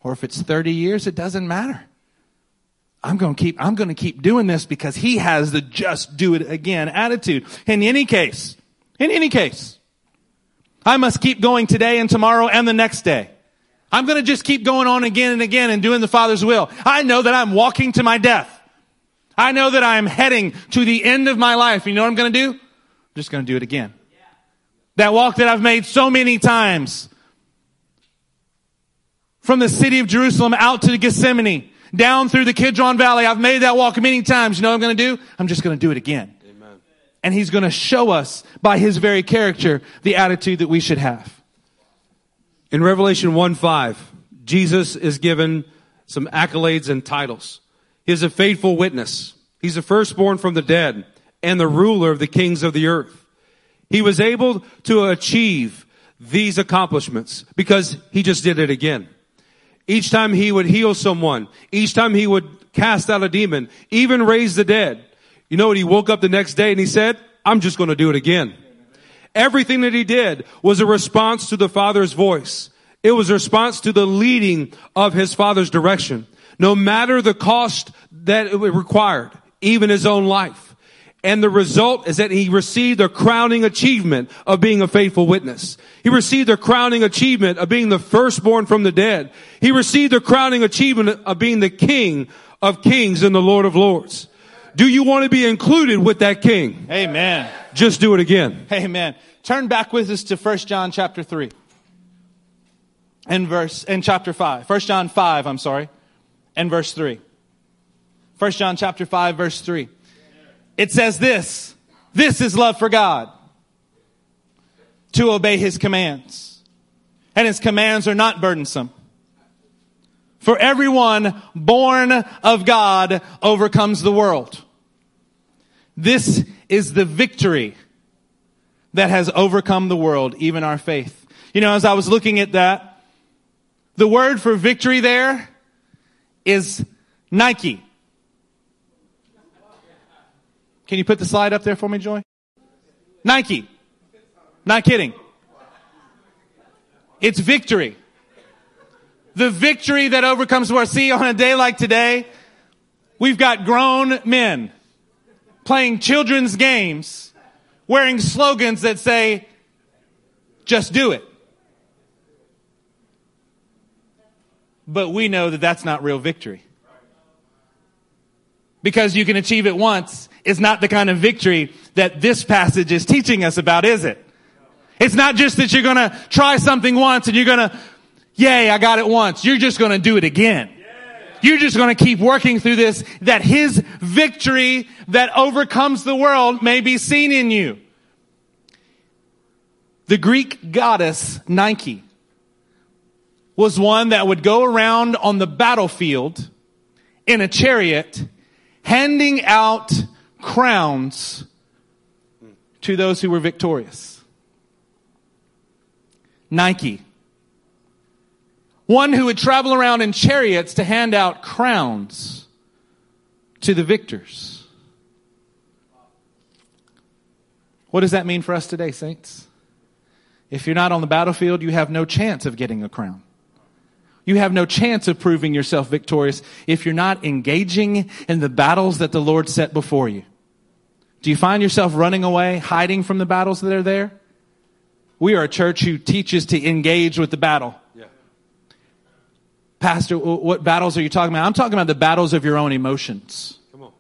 Or if it's 30 years? It doesn't matter. I'm going to keep, I'm going to keep doing this because he has the just do it again attitude. In any case, in any case, I must keep going today and tomorrow and the next day. I'm going to just keep going on again and again and doing the Father's will. I know that I'm walking to my death. I know that I'm heading to the end of my life. You know what I'm going to do? I'm just going to do it again. That walk that I've made so many times from the city of Jerusalem out to Gethsemane, down through the Kidron Valley. I've made that walk many times. You know what I'm going to do? I'm just going to do it again. Amen. And he's going to show us by his very character the attitude that we should have. In Revelation 1 5, Jesus is given some accolades and titles. He is a faithful witness. He's the firstborn from the dead and the ruler of the kings of the earth. He was able to achieve these accomplishments because he just did it again. Each time he would heal someone, each time he would cast out a demon, even raise the dead. You know what? He woke up the next day and he said, I'm just going to do it again. Everything that he did was a response to the Father's voice. It was a response to the leading of his Father's direction. No matter the cost that it required, even his own life. And the result is that he received a crowning achievement of being a faithful witness. He received a crowning achievement of being the firstborn from the dead. He received a crowning achievement of being the king of kings and the Lord of lords. Do you want to be included with that king? Amen. Just do it again. Amen. Turn back with us to 1 John chapter 3 and verse, and chapter 5. 1 John 5, I'm sorry, and verse 3. 1 John chapter 5 verse 3. It says this, this is love for God. To obey His commands. And His commands are not burdensome. For everyone born of God overcomes the world. This is the victory that has overcome the world, even our faith. You know, as I was looking at that, the word for victory there is Nike. Can you put the slide up there for me, Joy? Nike. Not kidding. It's victory. The victory that overcomes world. See, on a day like today, we've got grown men playing children's games, wearing slogans that say, just do it. But we know that that's not real victory. Because you can achieve it once is not the kind of victory that this passage is teaching us about, is it? It's not just that you're gonna try something once and you're gonna, yay, I got it once. You're just gonna do it again. You're just gonna keep working through this, that his victory that overcomes the world may be seen in you. The Greek goddess Nike was one that would go around on the battlefield in a chariot handing out crowns to those who were victorious. Nike. One who would travel around in chariots to hand out crowns to the victors. What does that mean for us today, saints? If you're not on the battlefield, you have no chance of getting a crown. You have no chance of proving yourself victorious if you're not engaging in the battles that the Lord set before you. Do you find yourself running away, hiding from the battles that are there? We are a church who teaches to engage with the battle. Yeah. Pastor, what battles are you talking about? I'm talking about the battles of your own emotions. Come on.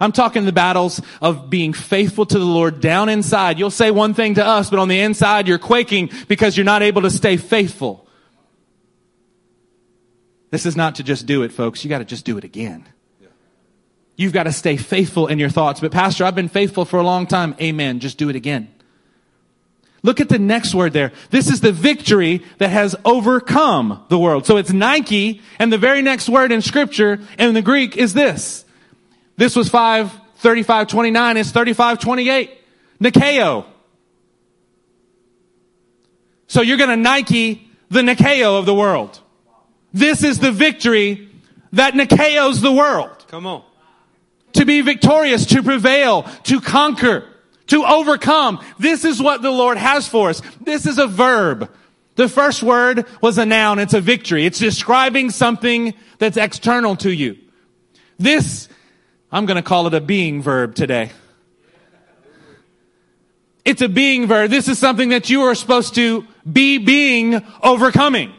I'm talking the battles of being faithful to the Lord down inside. You'll say one thing to us, but on the inside you're quaking because you're not able to stay faithful. This is not to just do it, folks. You got to just do it again. You've got to stay faithful in your thoughts. But pastor, I've been faithful for a long time. Amen. Just do it again. Look at the next word there. This is the victory that has overcome the world. So it's Nike, and the very next word in scripture in the Greek is this. This was 5, 35, 29. It's 35, 28. Nikeo. So you're gonna Nike the Nikeo of the world. This is the victory that Nikeos the world. Come on. To be victorious, to prevail, to conquer, to overcome. This is what the Lord has for us. This is a verb. The first word was a noun. It's a victory. It's describing something that's external to you. This, I'm going to call it a being verb today. It's a being verb. This is something that you are supposed to be being overcoming.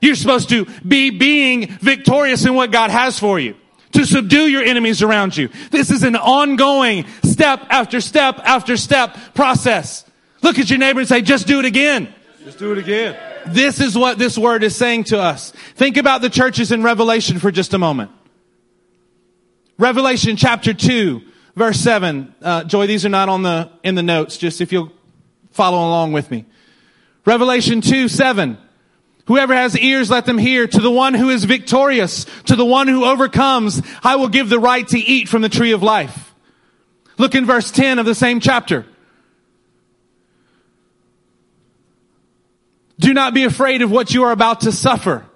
You're supposed to be being victorious in what God has for you. To subdue your enemies around you. This is an ongoing step after step after step process. Look at your neighbor and say, just do it again. Just do it again. This is what this word is saying to us. Think about the churches in Revelation for just a moment. Revelation chapter 2, verse 7. Uh, Joy, these are not on the, in the notes, just if you'll follow along with me. Revelation 2, 7. Whoever has ears, let them hear. To the one who is victorious, to the one who overcomes, I will give the right to eat from the tree of life. Look in verse 10 of the same chapter. Do not be afraid of what you are about to suffer.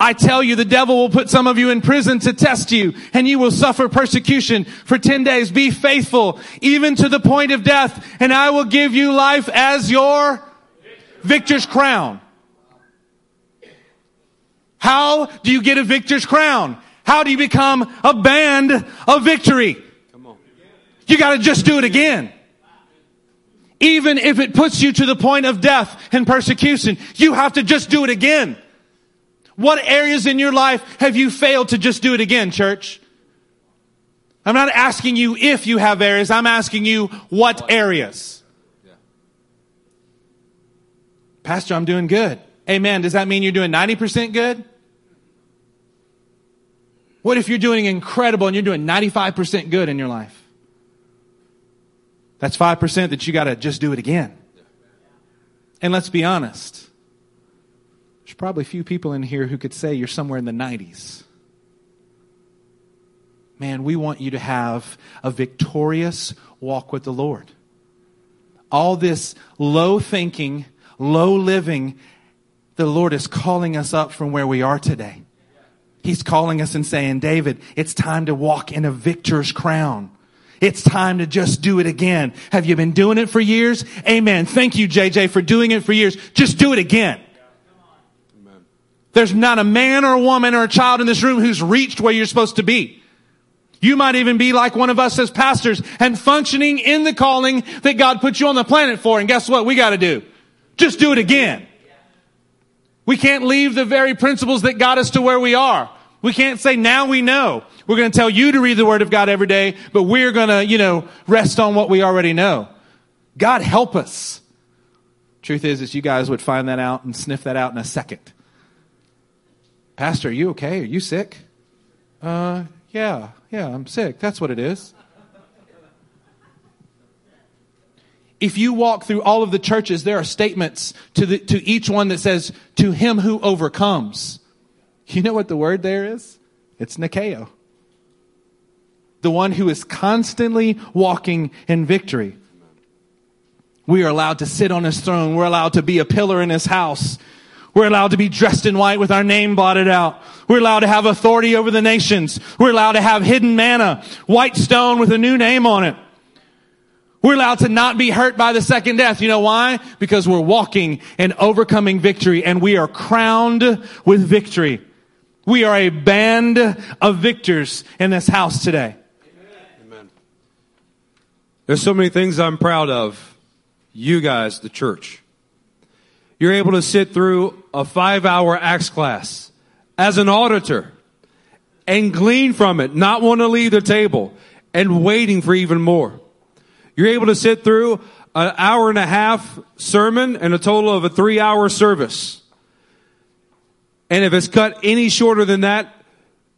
I tell you, the devil will put some of you in prison to test you, and you will suffer persecution for 10 days. Be faithful, even to the point of death, and I will give you life as your victor's crown. How do you get a victor's crown? How do you become a band of victory? You gotta just do it again. Even if it puts you to the point of death and persecution, you have to just do it again. What areas in your life have you failed to just do it again, church? I'm not asking you if you have areas, I'm asking you what areas. Pastor, I'm doing good. Amen. Does that mean you're doing 90% good? What if you're doing incredible and you're doing 95% good in your life? That's 5% that you got to just do it again. And let's be honest. There's probably few people in here who could say you're somewhere in the 90s. Man, we want you to have a victorious walk with the Lord. All this low thinking, low living, the Lord is calling us up from where we are today. He's calling us and saying, David, it's time to walk in a victor's crown. It's time to just do it again. Have you been doing it for years? Amen. Thank you, JJ, for doing it for years. Just do it again. There's not a man or a woman or a child in this room who's reached where you're supposed to be. You might even be like one of us as pastors and functioning in the calling that God put you on the planet for. And guess what? We got to do. Just do it again. We can't leave the very principles that got us to where we are. We can't say now we know. We're going to tell you to read the word of God every day, but we're going to, you know, rest on what we already know. God help us. Truth is, is you guys would find that out and sniff that out in a second. Pastor, are you okay? Are you sick? Uh, yeah, yeah, I'm sick. That's what it is. If you walk through all of the churches, there are statements to, the, to each one that says, to him who overcomes. You know what the word there is? It's Nikeo. The one who is constantly walking in victory. We are allowed to sit on his throne. We're allowed to be a pillar in his house. We're allowed to be dressed in white with our name blotted out. We're allowed to have authority over the nations. We're allowed to have hidden manna, white stone with a new name on it. We're allowed to not be hurt by the second death. You know why? Because we're walking in overcoming victory and we are crowned with victory. We are a band of victors in this house today. Amen. There's so many things I'm proud of. You guys, the church. You're able to sit through a five hour Acts class as an auditor and glean from it, not want to leave the table and waiting for even more. You're able to sit through an hour and a half sermon and a total of a three hour service. And if it's cut any shorter than that,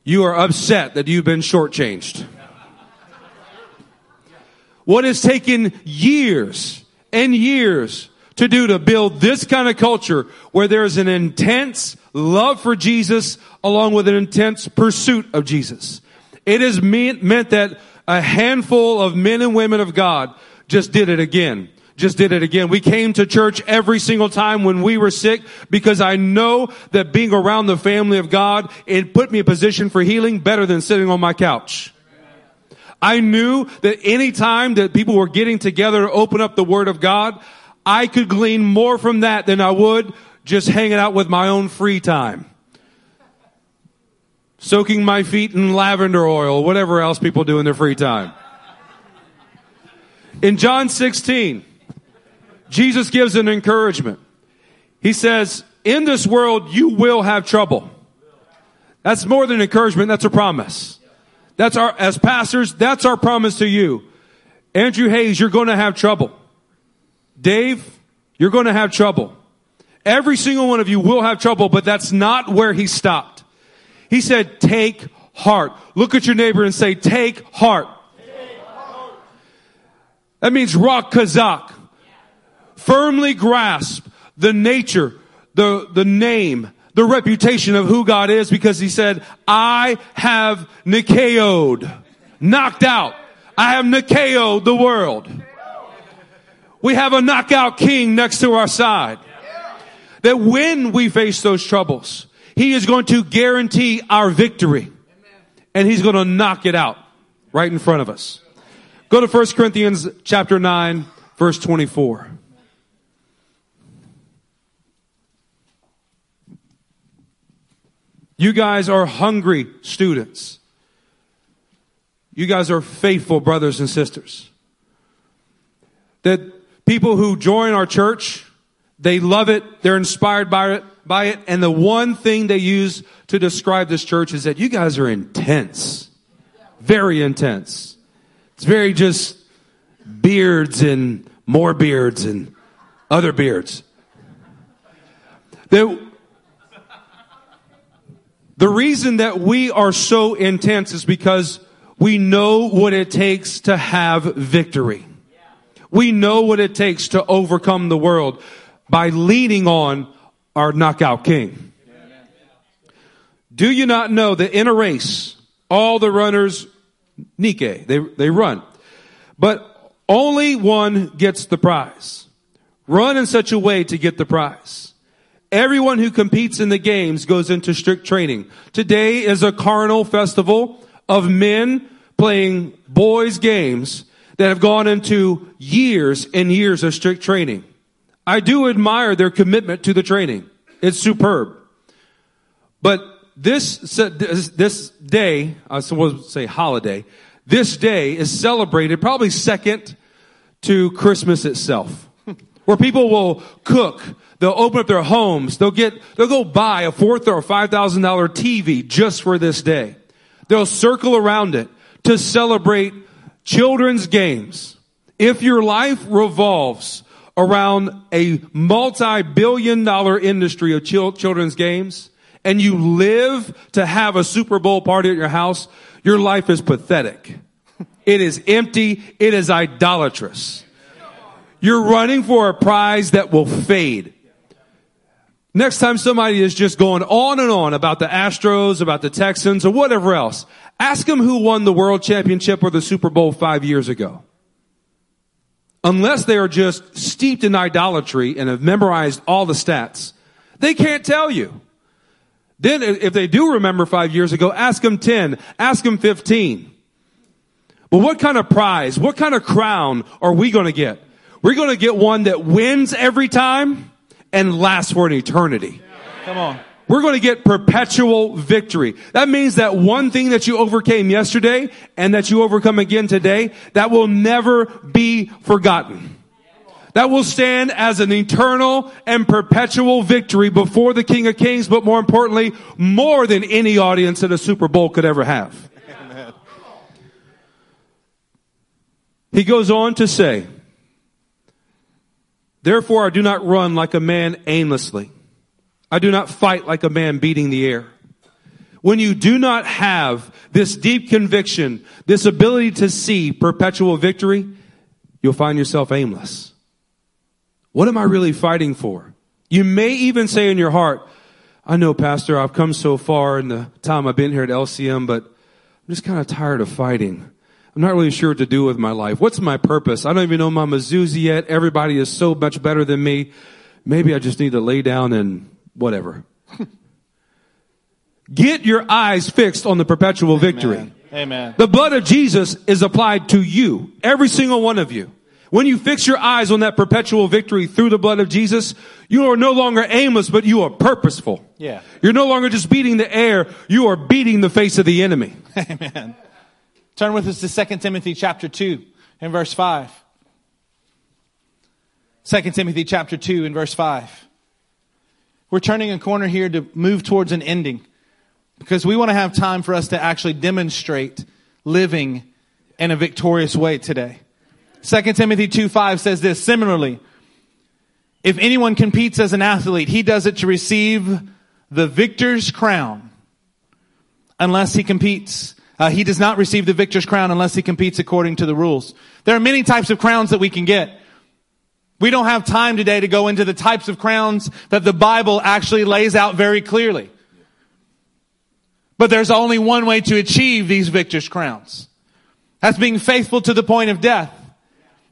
you are upset that you've been shortchanged. What has taken years and years to do to build this kind of culture where there's an intense love for Jesus along with an intense pursuit of Jesus. It has meant, meant that a handful of men and women of God just did it again. Just did it again. We came to church every single time when we were sick because I know that being around the family of God, it put me in a position for healing better than sitting on my couch. I knew that any time that people were getting together to open up the Word of God, I could glean more from that than I would just hanging out with my own free time. Soaking my feet in lavender oil, whatever else people do in their free time. In John 16, Jesus gives an encouragement. He says, in this world, you will have trouble. That's more than encouragement. That's a promise. That's our, as pastors, that's our promise to you. Andrew Hayes, you're going to have trouble. Dave, you're going to have trouble. Every single one of you will have trouble, but that's not where he stopped. He said, take heart. Look at your neighbor and say, take heart. Take heart. That means rock kazak. Firmly grasp the nature, the, the name, the reputation of who God is because he said, I have Nikeoed, knocked out. I have Nikeoed the world. We have a knockout king next to our side. That when we face those troubles, he is going to guarantee our victory. And he's going to knock it out right in front of us. Go to 1 Corinthians chapter 9, verse 24. You guys are hungry students. You guys are faithful brothers and sisters. That people who join our church, they love it, they're inspired by it, by it, and the one thing they use to describe this church is that you guys are intense. Very intense. It's very just beards and more beards and other beards. That the reason that we are so intense is because we know what it takes to have victory. We know what it takes to overcome the world by leaning on our knockout king. Do you not know that in a race, all the runners, Nike, they, they run, but only one gets the prize. Run in such a way to get the prize. Everyone who competes in the games goes into strict training. Today is a carnal festival of men playing boys games that have gone into years and years of strict training. I do admire their commitment to the training. It's superb. But this, this day, I suppose say holiday, this day is celebrated probably second to Christmas itself. Where people will cook They'll open up their homes. They'll get, they'll go buy a four or five thousand dollar TV just for this day. They'll circle around it to celebrate children's games. If your life revolves around a multi-billion dollar industry of children's games and you live to have a Super Bowl party at your house, your life is pathetic. It is empty. It is idolatrous. You're running for a prize that will fade. Next time somebody is just going on and on about the Astros, about the Texans, or whatever else, ask them who won the world championship or the Super Bowl five years ago. Unless they are just steeped in idolatry and have memorized all the stats, they can't tell you. Then if they do remember five years ago, ask them 10, ask them 15. But what kind of prize, what kind of crown are we going to get? We're going to get one that wins every time and lasts for an eternity. Come on. We're going to get perpetual victory. That means that one thing that you overcame yesterday and that you overcome again today, that will never be forgotten. That will stand as an eternal and perpetual victory before the King of Kings, but more importantly, more than any audience that a Super Bowl could ever have. He goes on to say, Therefore, I do not run like a man aimlessly. I do not fight like a man beating the air. When you do not have this deep conviction, this ability to see perpetual victory, you'll find yourself aimless. What am I really fighting for? You may even say in your heart, I know, Pastor, I've come so far in the time I've been here at LCM, but I'm just kind of tired of fighting. I'm not really sure what to do with my life. What's my purpose? I don't even know my mezuzah yet. Everybody is so much better than me. Maybe I just need to lay down and whatever. Get your eyes fixed on the perpetual victory. Amen. Amen. The blood of Jesus is applied to you, every single one of you. When you fix your eyes on that perpetual victory through the blood of Jesus, you are no longer aimless, but you are purposeful. Yeah. You're no longer just beating the air, you are beating the face of the enemy. Amen. Turn with us to 2 Timothy chapter 2 and verse 5. 2 Timothy chapter 2 and verse 5. We're turning a corner here to move towards an ending because we want to have time for us to actually demonstrate living in a victorious way today. 2 Timothy 2 5 says this, similarly, if anyone competes as an athlete, he does it to receive the victor's crown unless he competes. Uh, he does not receive the victor's crown unless he competes according to the rules. There are many types of crowns that we can get. We don't have time today to go into the types of crowns that the Bible actually lays out very clearly. But there's only one way to achieve these victor's crowns. That's being faithful to the point of death.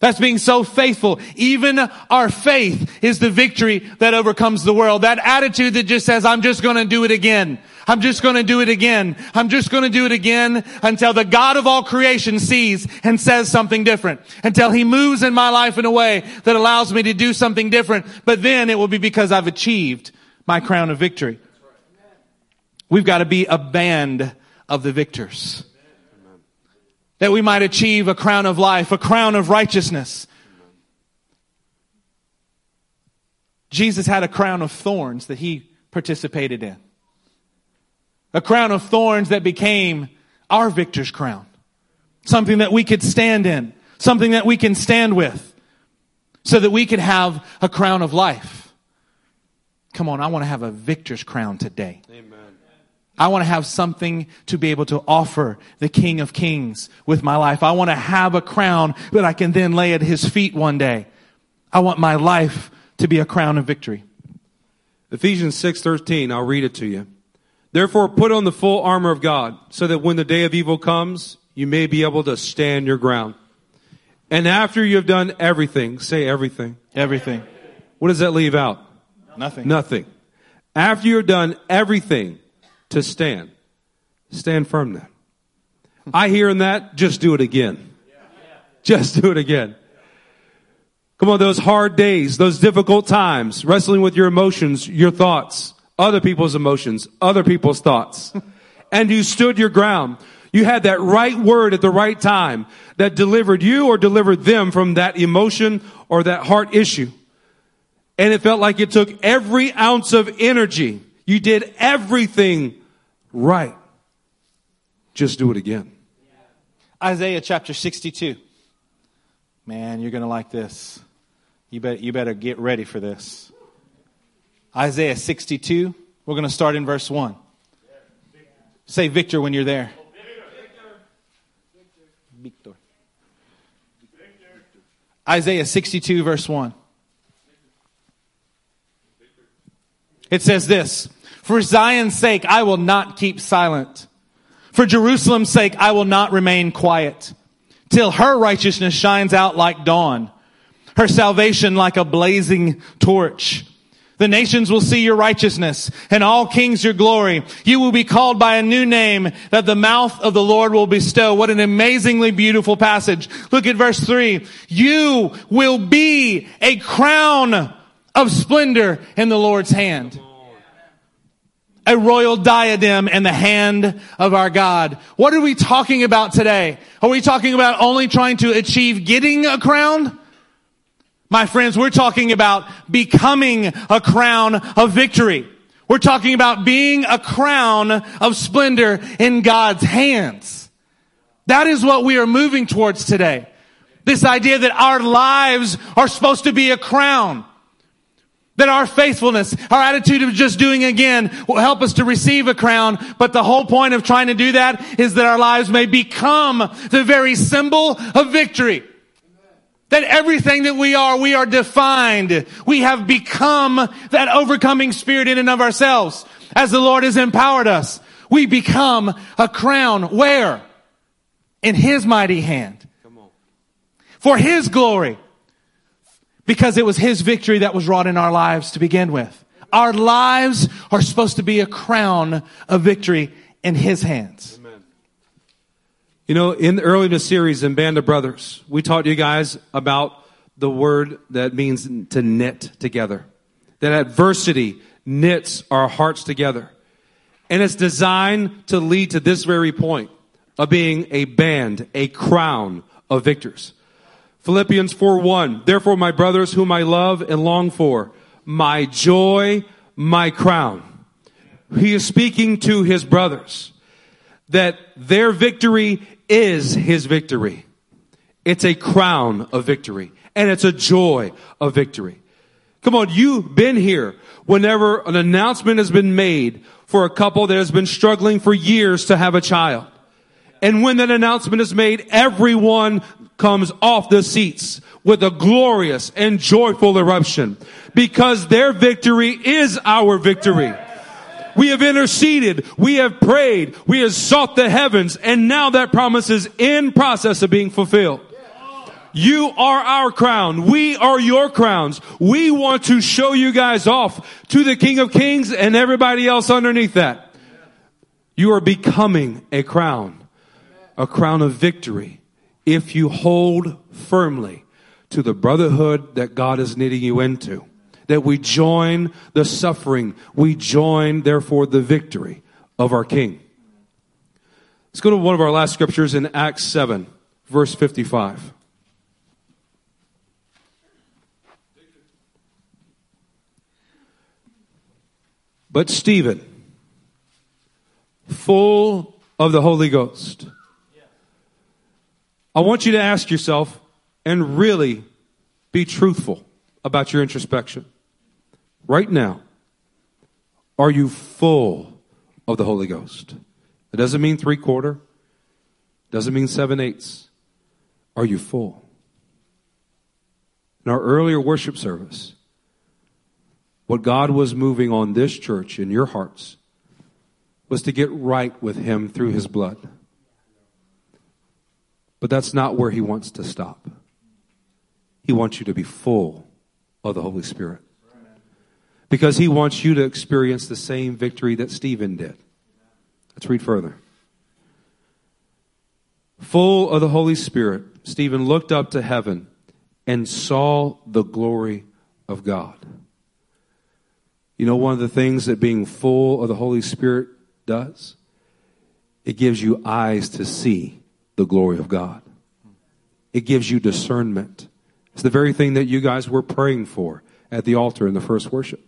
That's being so faithful. Even our faith is the victory that overcomes the world. That attitude that just says, I'm just gonna do it again. I'm just gonna do it again. I'm just gonna do it again until the God of all creation sees and says something different. Until He moves in my life in a way that allows me to do something different. But then it will be because I've achieved my crown of victory. We've got to be a band of the victors that we might achieve a crown of life, a crown of righteousness. Jesus had a crown of thorns that he participated in. A crown of thorns that became our victor's crown. Something that we could stand in. Something that we can stand with. So that we could have a crown of life. Come on, I want to have a victor's crown today. Amen. I want to have something to be able to offer the King of Kings with my life. I want to have a crown that I can then lay at his feet one day. I want my life to be a crown of victory. Ephesians 6:13, I'll read it to you. Therefore put on the full armor of God, so that when the day of evil comes, you may be able to stand your ground. And after you have done everything, say everything. Everything. What does that leave out? Nothing. Nothing. After you've done everything to stand, stand firm then. I hear in that, just do it again. Just do it again. Come on, those hard days, those difficult times, wrestling with your emotions, your thoughts, other people's emotions, other people's thoughts. and you stood your ground. You had that right word at the right time that delivered you or delivered them from that emotion or that heart issue. And it felt like it took every ounce of energy. You did everything right. Just do it again. Isaiah chapter 62. Man, you're going to like this. You better, you better get ready for this. Isaiah 62. We're going to start in verse 1. Say Victor when you're there. Victor. Isaiah 62 verse 1. It says this, for Zion's sake, I will not keep silent. For Jerusalem's sake, I will not remain quiet till her righteousness shines out like dawn, her salvation like a blazing torch. The nations will see your righteousness and all kings your glory. You will be called by a new name that the mouth of the Lord will bestow. What an amazingly beautiful passage. Look at verse three. You will be a crown of splendor in the Lord's hand. A royal diadem in the hand of our God. What are we talking about today? Are we talking about only trying to achieve getting a crown? My friends, we're talking about becoming a crown of victory. We're talking about being a crown of splendor in God's hands. That is what we are moving towards today. This idea that our lives are supposed to be a crown. That our faithfulness, our attitude of just doing again will help us to receive a crown. But the whole point of trying to do that is that our lives may become the very symbol of victory. That everything that we are, we are defined. We have become that overcoming spirit in and of ourselves. As the Lord has empowered us, we become a crown. Where? in His mighty hand. For His glory. Because it was His victory that was wrought in our lives to begin with. Our lives are supposed to be a crown of victory in His hands. You know, in the early in the series in Band of Brothers, we taught you guys about the word that means to knit together. That adversity knits our hearts together. And it's designed to lead to this very point of being a band, a crown of victors. Philippians 4 1. Therefore, my brothers, whom I love and long for, my joy, my crown. He is speaking to his brothers that their victory is his victory. It's a crown of victory and it's a joy of victory. Come on, you've been here whenever an announcement has been made for a couple that has been struggling for years to have a child. And when that announcement is made, everyone comes off the seats with a glorious and joyful eruption because their victory is our victory. We have interceded. We have prayed. We have sought the heavens and now that promise is in process of being fulfilled. You are our crown. We are your crowns. We want to show you guys off to the King of Kings and everybody else underneath that. You are becoming a crown, a crown of victory if you hold firmly to the brotherhood that God is knitting you into. That we join the suffering. We join, therefore, the victory of our King. Let's go to one of our last scriptures in Acts 7, verse 55. But Stephen, full of the Holy Ghost. I want you to ask yourself and really be truthful about your introspection. Right now, are you full of the Holy Ghost? It doesn't mean three quarter, doesn't mean seven eighths. Are you full? In our earlier worship service, what God was moving on this church in your hearts was to get right with Him through His blood. But that's not where He wants to stop. He wants you to be full of the Holy Spirit. Because He wants you to experience the same victory that Stephen did. Let's read further. Full of the Holy Spirit, Stephen looked up to heaven and saw the glory of God. You know, one of the things that being full of the Holy Spirit does? It gives you eyes to see the glory of God. It gives you discernment. It's the very thing that you guys were praying for at the altar in the first worship.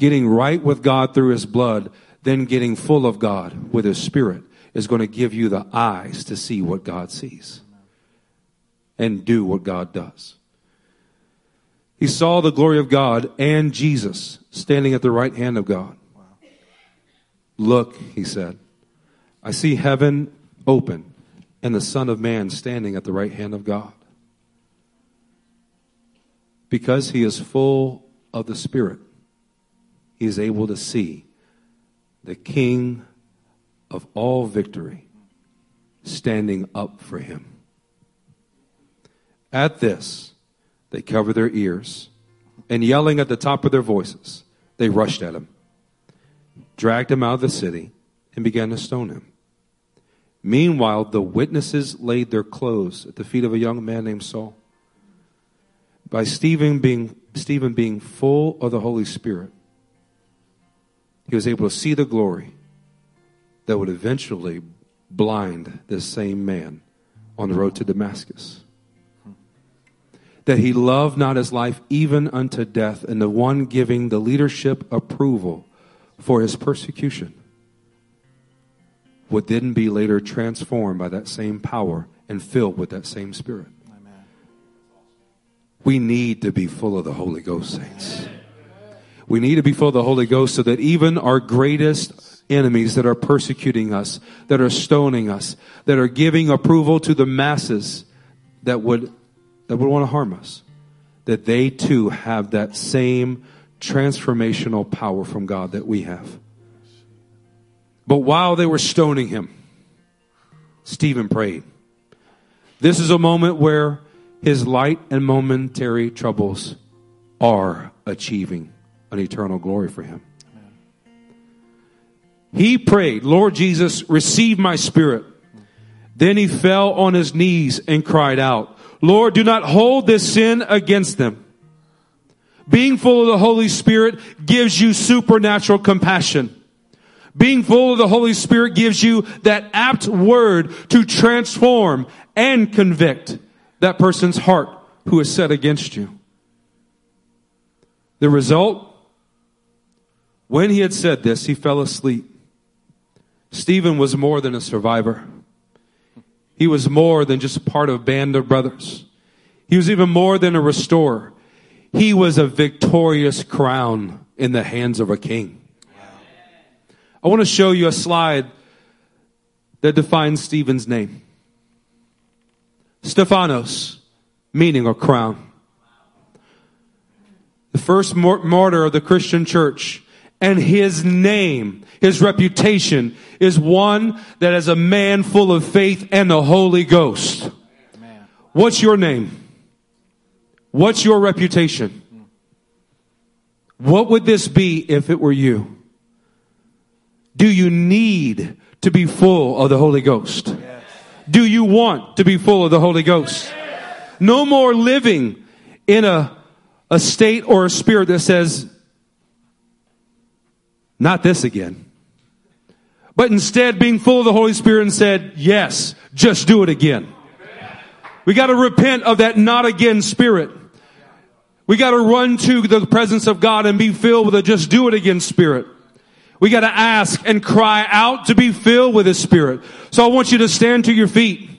Getting right with God through His blood, then getting full of God with His Spirit is going to give you the eyes to see what God sees and do what God does. He saw the glory of God and Jesus standing at the right hand of God. Look, he said, I see heaven open and the Son of Man standing at the right hand of God. Because he is full of the Spirit, is able to see the King of all victory standing up for him. At this, they covered their ears and yelling at the top of their voices, they rushed at him, dragged him out of the city, and began to stone him. Meanwhile, the witnesses laid their clothes at the feet of a young man named Saul. By Stephen being, Stephen being full of the Holy Spirit, he was able to see the glory that would eventually blind this same man on the road to Damascus that he loved not his life even unto death, and the one giving the leadership approval for his persecution would then be later transformed by that same power and filled with that same spirit. Amen. We need to be full of the Holy Ghost, saints. We need to be full of the Holy Ghost so that even our greatest enemies that are persecuting us, that are stoning us, that are giving approval to the masses that would that would want to harm us, that they too have that same transformational power from God that we have. But while they were stoning him, Stephen prayed. This is a moment where his light and momentary troubles are achieving an eternal glory for him. He prayed, Lord Jesus, receive my spirit. Then he fell on his knees and cried out, Lord, do not hold this sin against them. Being full of the Holy Spirit gives you supernatural compassion. Being full of the Holy Spirit gives you that apt word to transform and convict that person's heart who is set against you. The result? When he had said this, he fell asleep. Stephen was more than a survivor. He was more than just a part of a band of brothers. He was even more than a restorer. He was a victorious crown in the hands of a king. I want to show you a slide that defines Stephen's name. Stephanos, meaning a crown. The first martyr of the Christian church and his name, his reputation is one that is a man full of faith and the Holy Ghost. What's your name? What's your reputation? What would this be if it were you? Do you need to be full of the Holy Ghost? Do you want to be full of the Holy Ghost? No more living in a, a state or a spirit that says, not this again. But instead being full of the Holy Spirit and said, yes, just do it again. We got to repent of that not again spirit. We got to run to the presence of God and be filled with a just do it again spirit. We got to ask and cry out to be filled with His Spirit. So I want you to stand to your feet.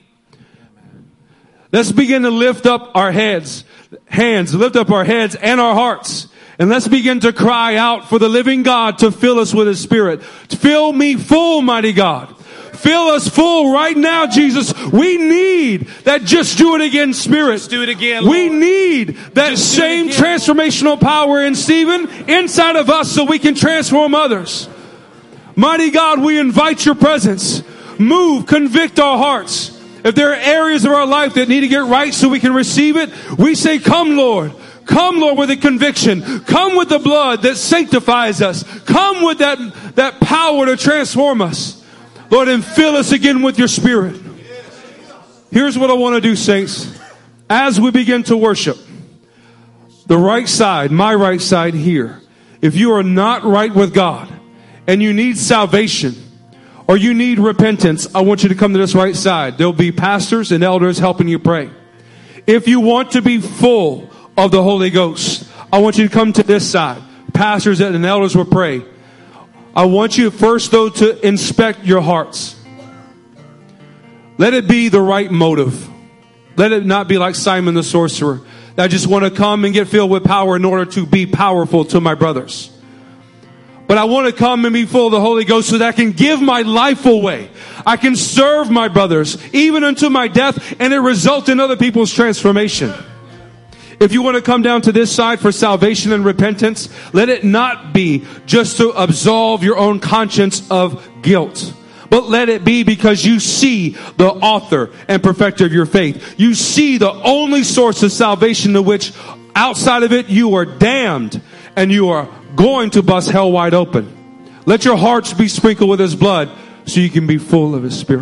Let's begin to lift up our heads, hands, lift up our heads and our hearts. And let's begin to cry out for the living God to fill us with His Spirit. Fill me full, mighty God. Fill us full right now, Jesus. We need that just do it again spirit. Just do it again. We need that Just same transformational power in Stephen inside of us so we can transform others. Mighty God, we invite your presence. Move, convict our hearts. If there are areas of our life that need to get right so we can receive it, we say, come Lord. Come Lord with a conviction. Come with the blood that sanctifies us. Come with that, that power to transform us. Lord, and fill us again with your spirit. Here's what I want to do, saints. As we begin to worship, the right side, my right side here, if you are not right with God and you need salvation or you need repentance, I want you to come to this right side. There'll be pastors and elders helping you pray. If you want to be full of the Holy Ghost, I want you to come to this side. Pastors and elders will pray. I want you first though to inspect your hearts. Let it be the right motive. Let it not be like Simon the sorcerer. I just want to come and get filled with power in order to be powerful to my brothers. But I want to come and be full of the Holy Ghost so that I can give my life away. I can serve my brothers even unto my death and it result in other people's transformation. If you want to come down to this side for salvation and repentance, let it not be just to absolve your own conscience of guilt. But let it be because you see the author and perfecter of your faith. You see the only source of salvation to which outside of it you are damned and you are going to bust hell wide open. Let your hearts be sprinkled with his blood so you can be full of his spirit.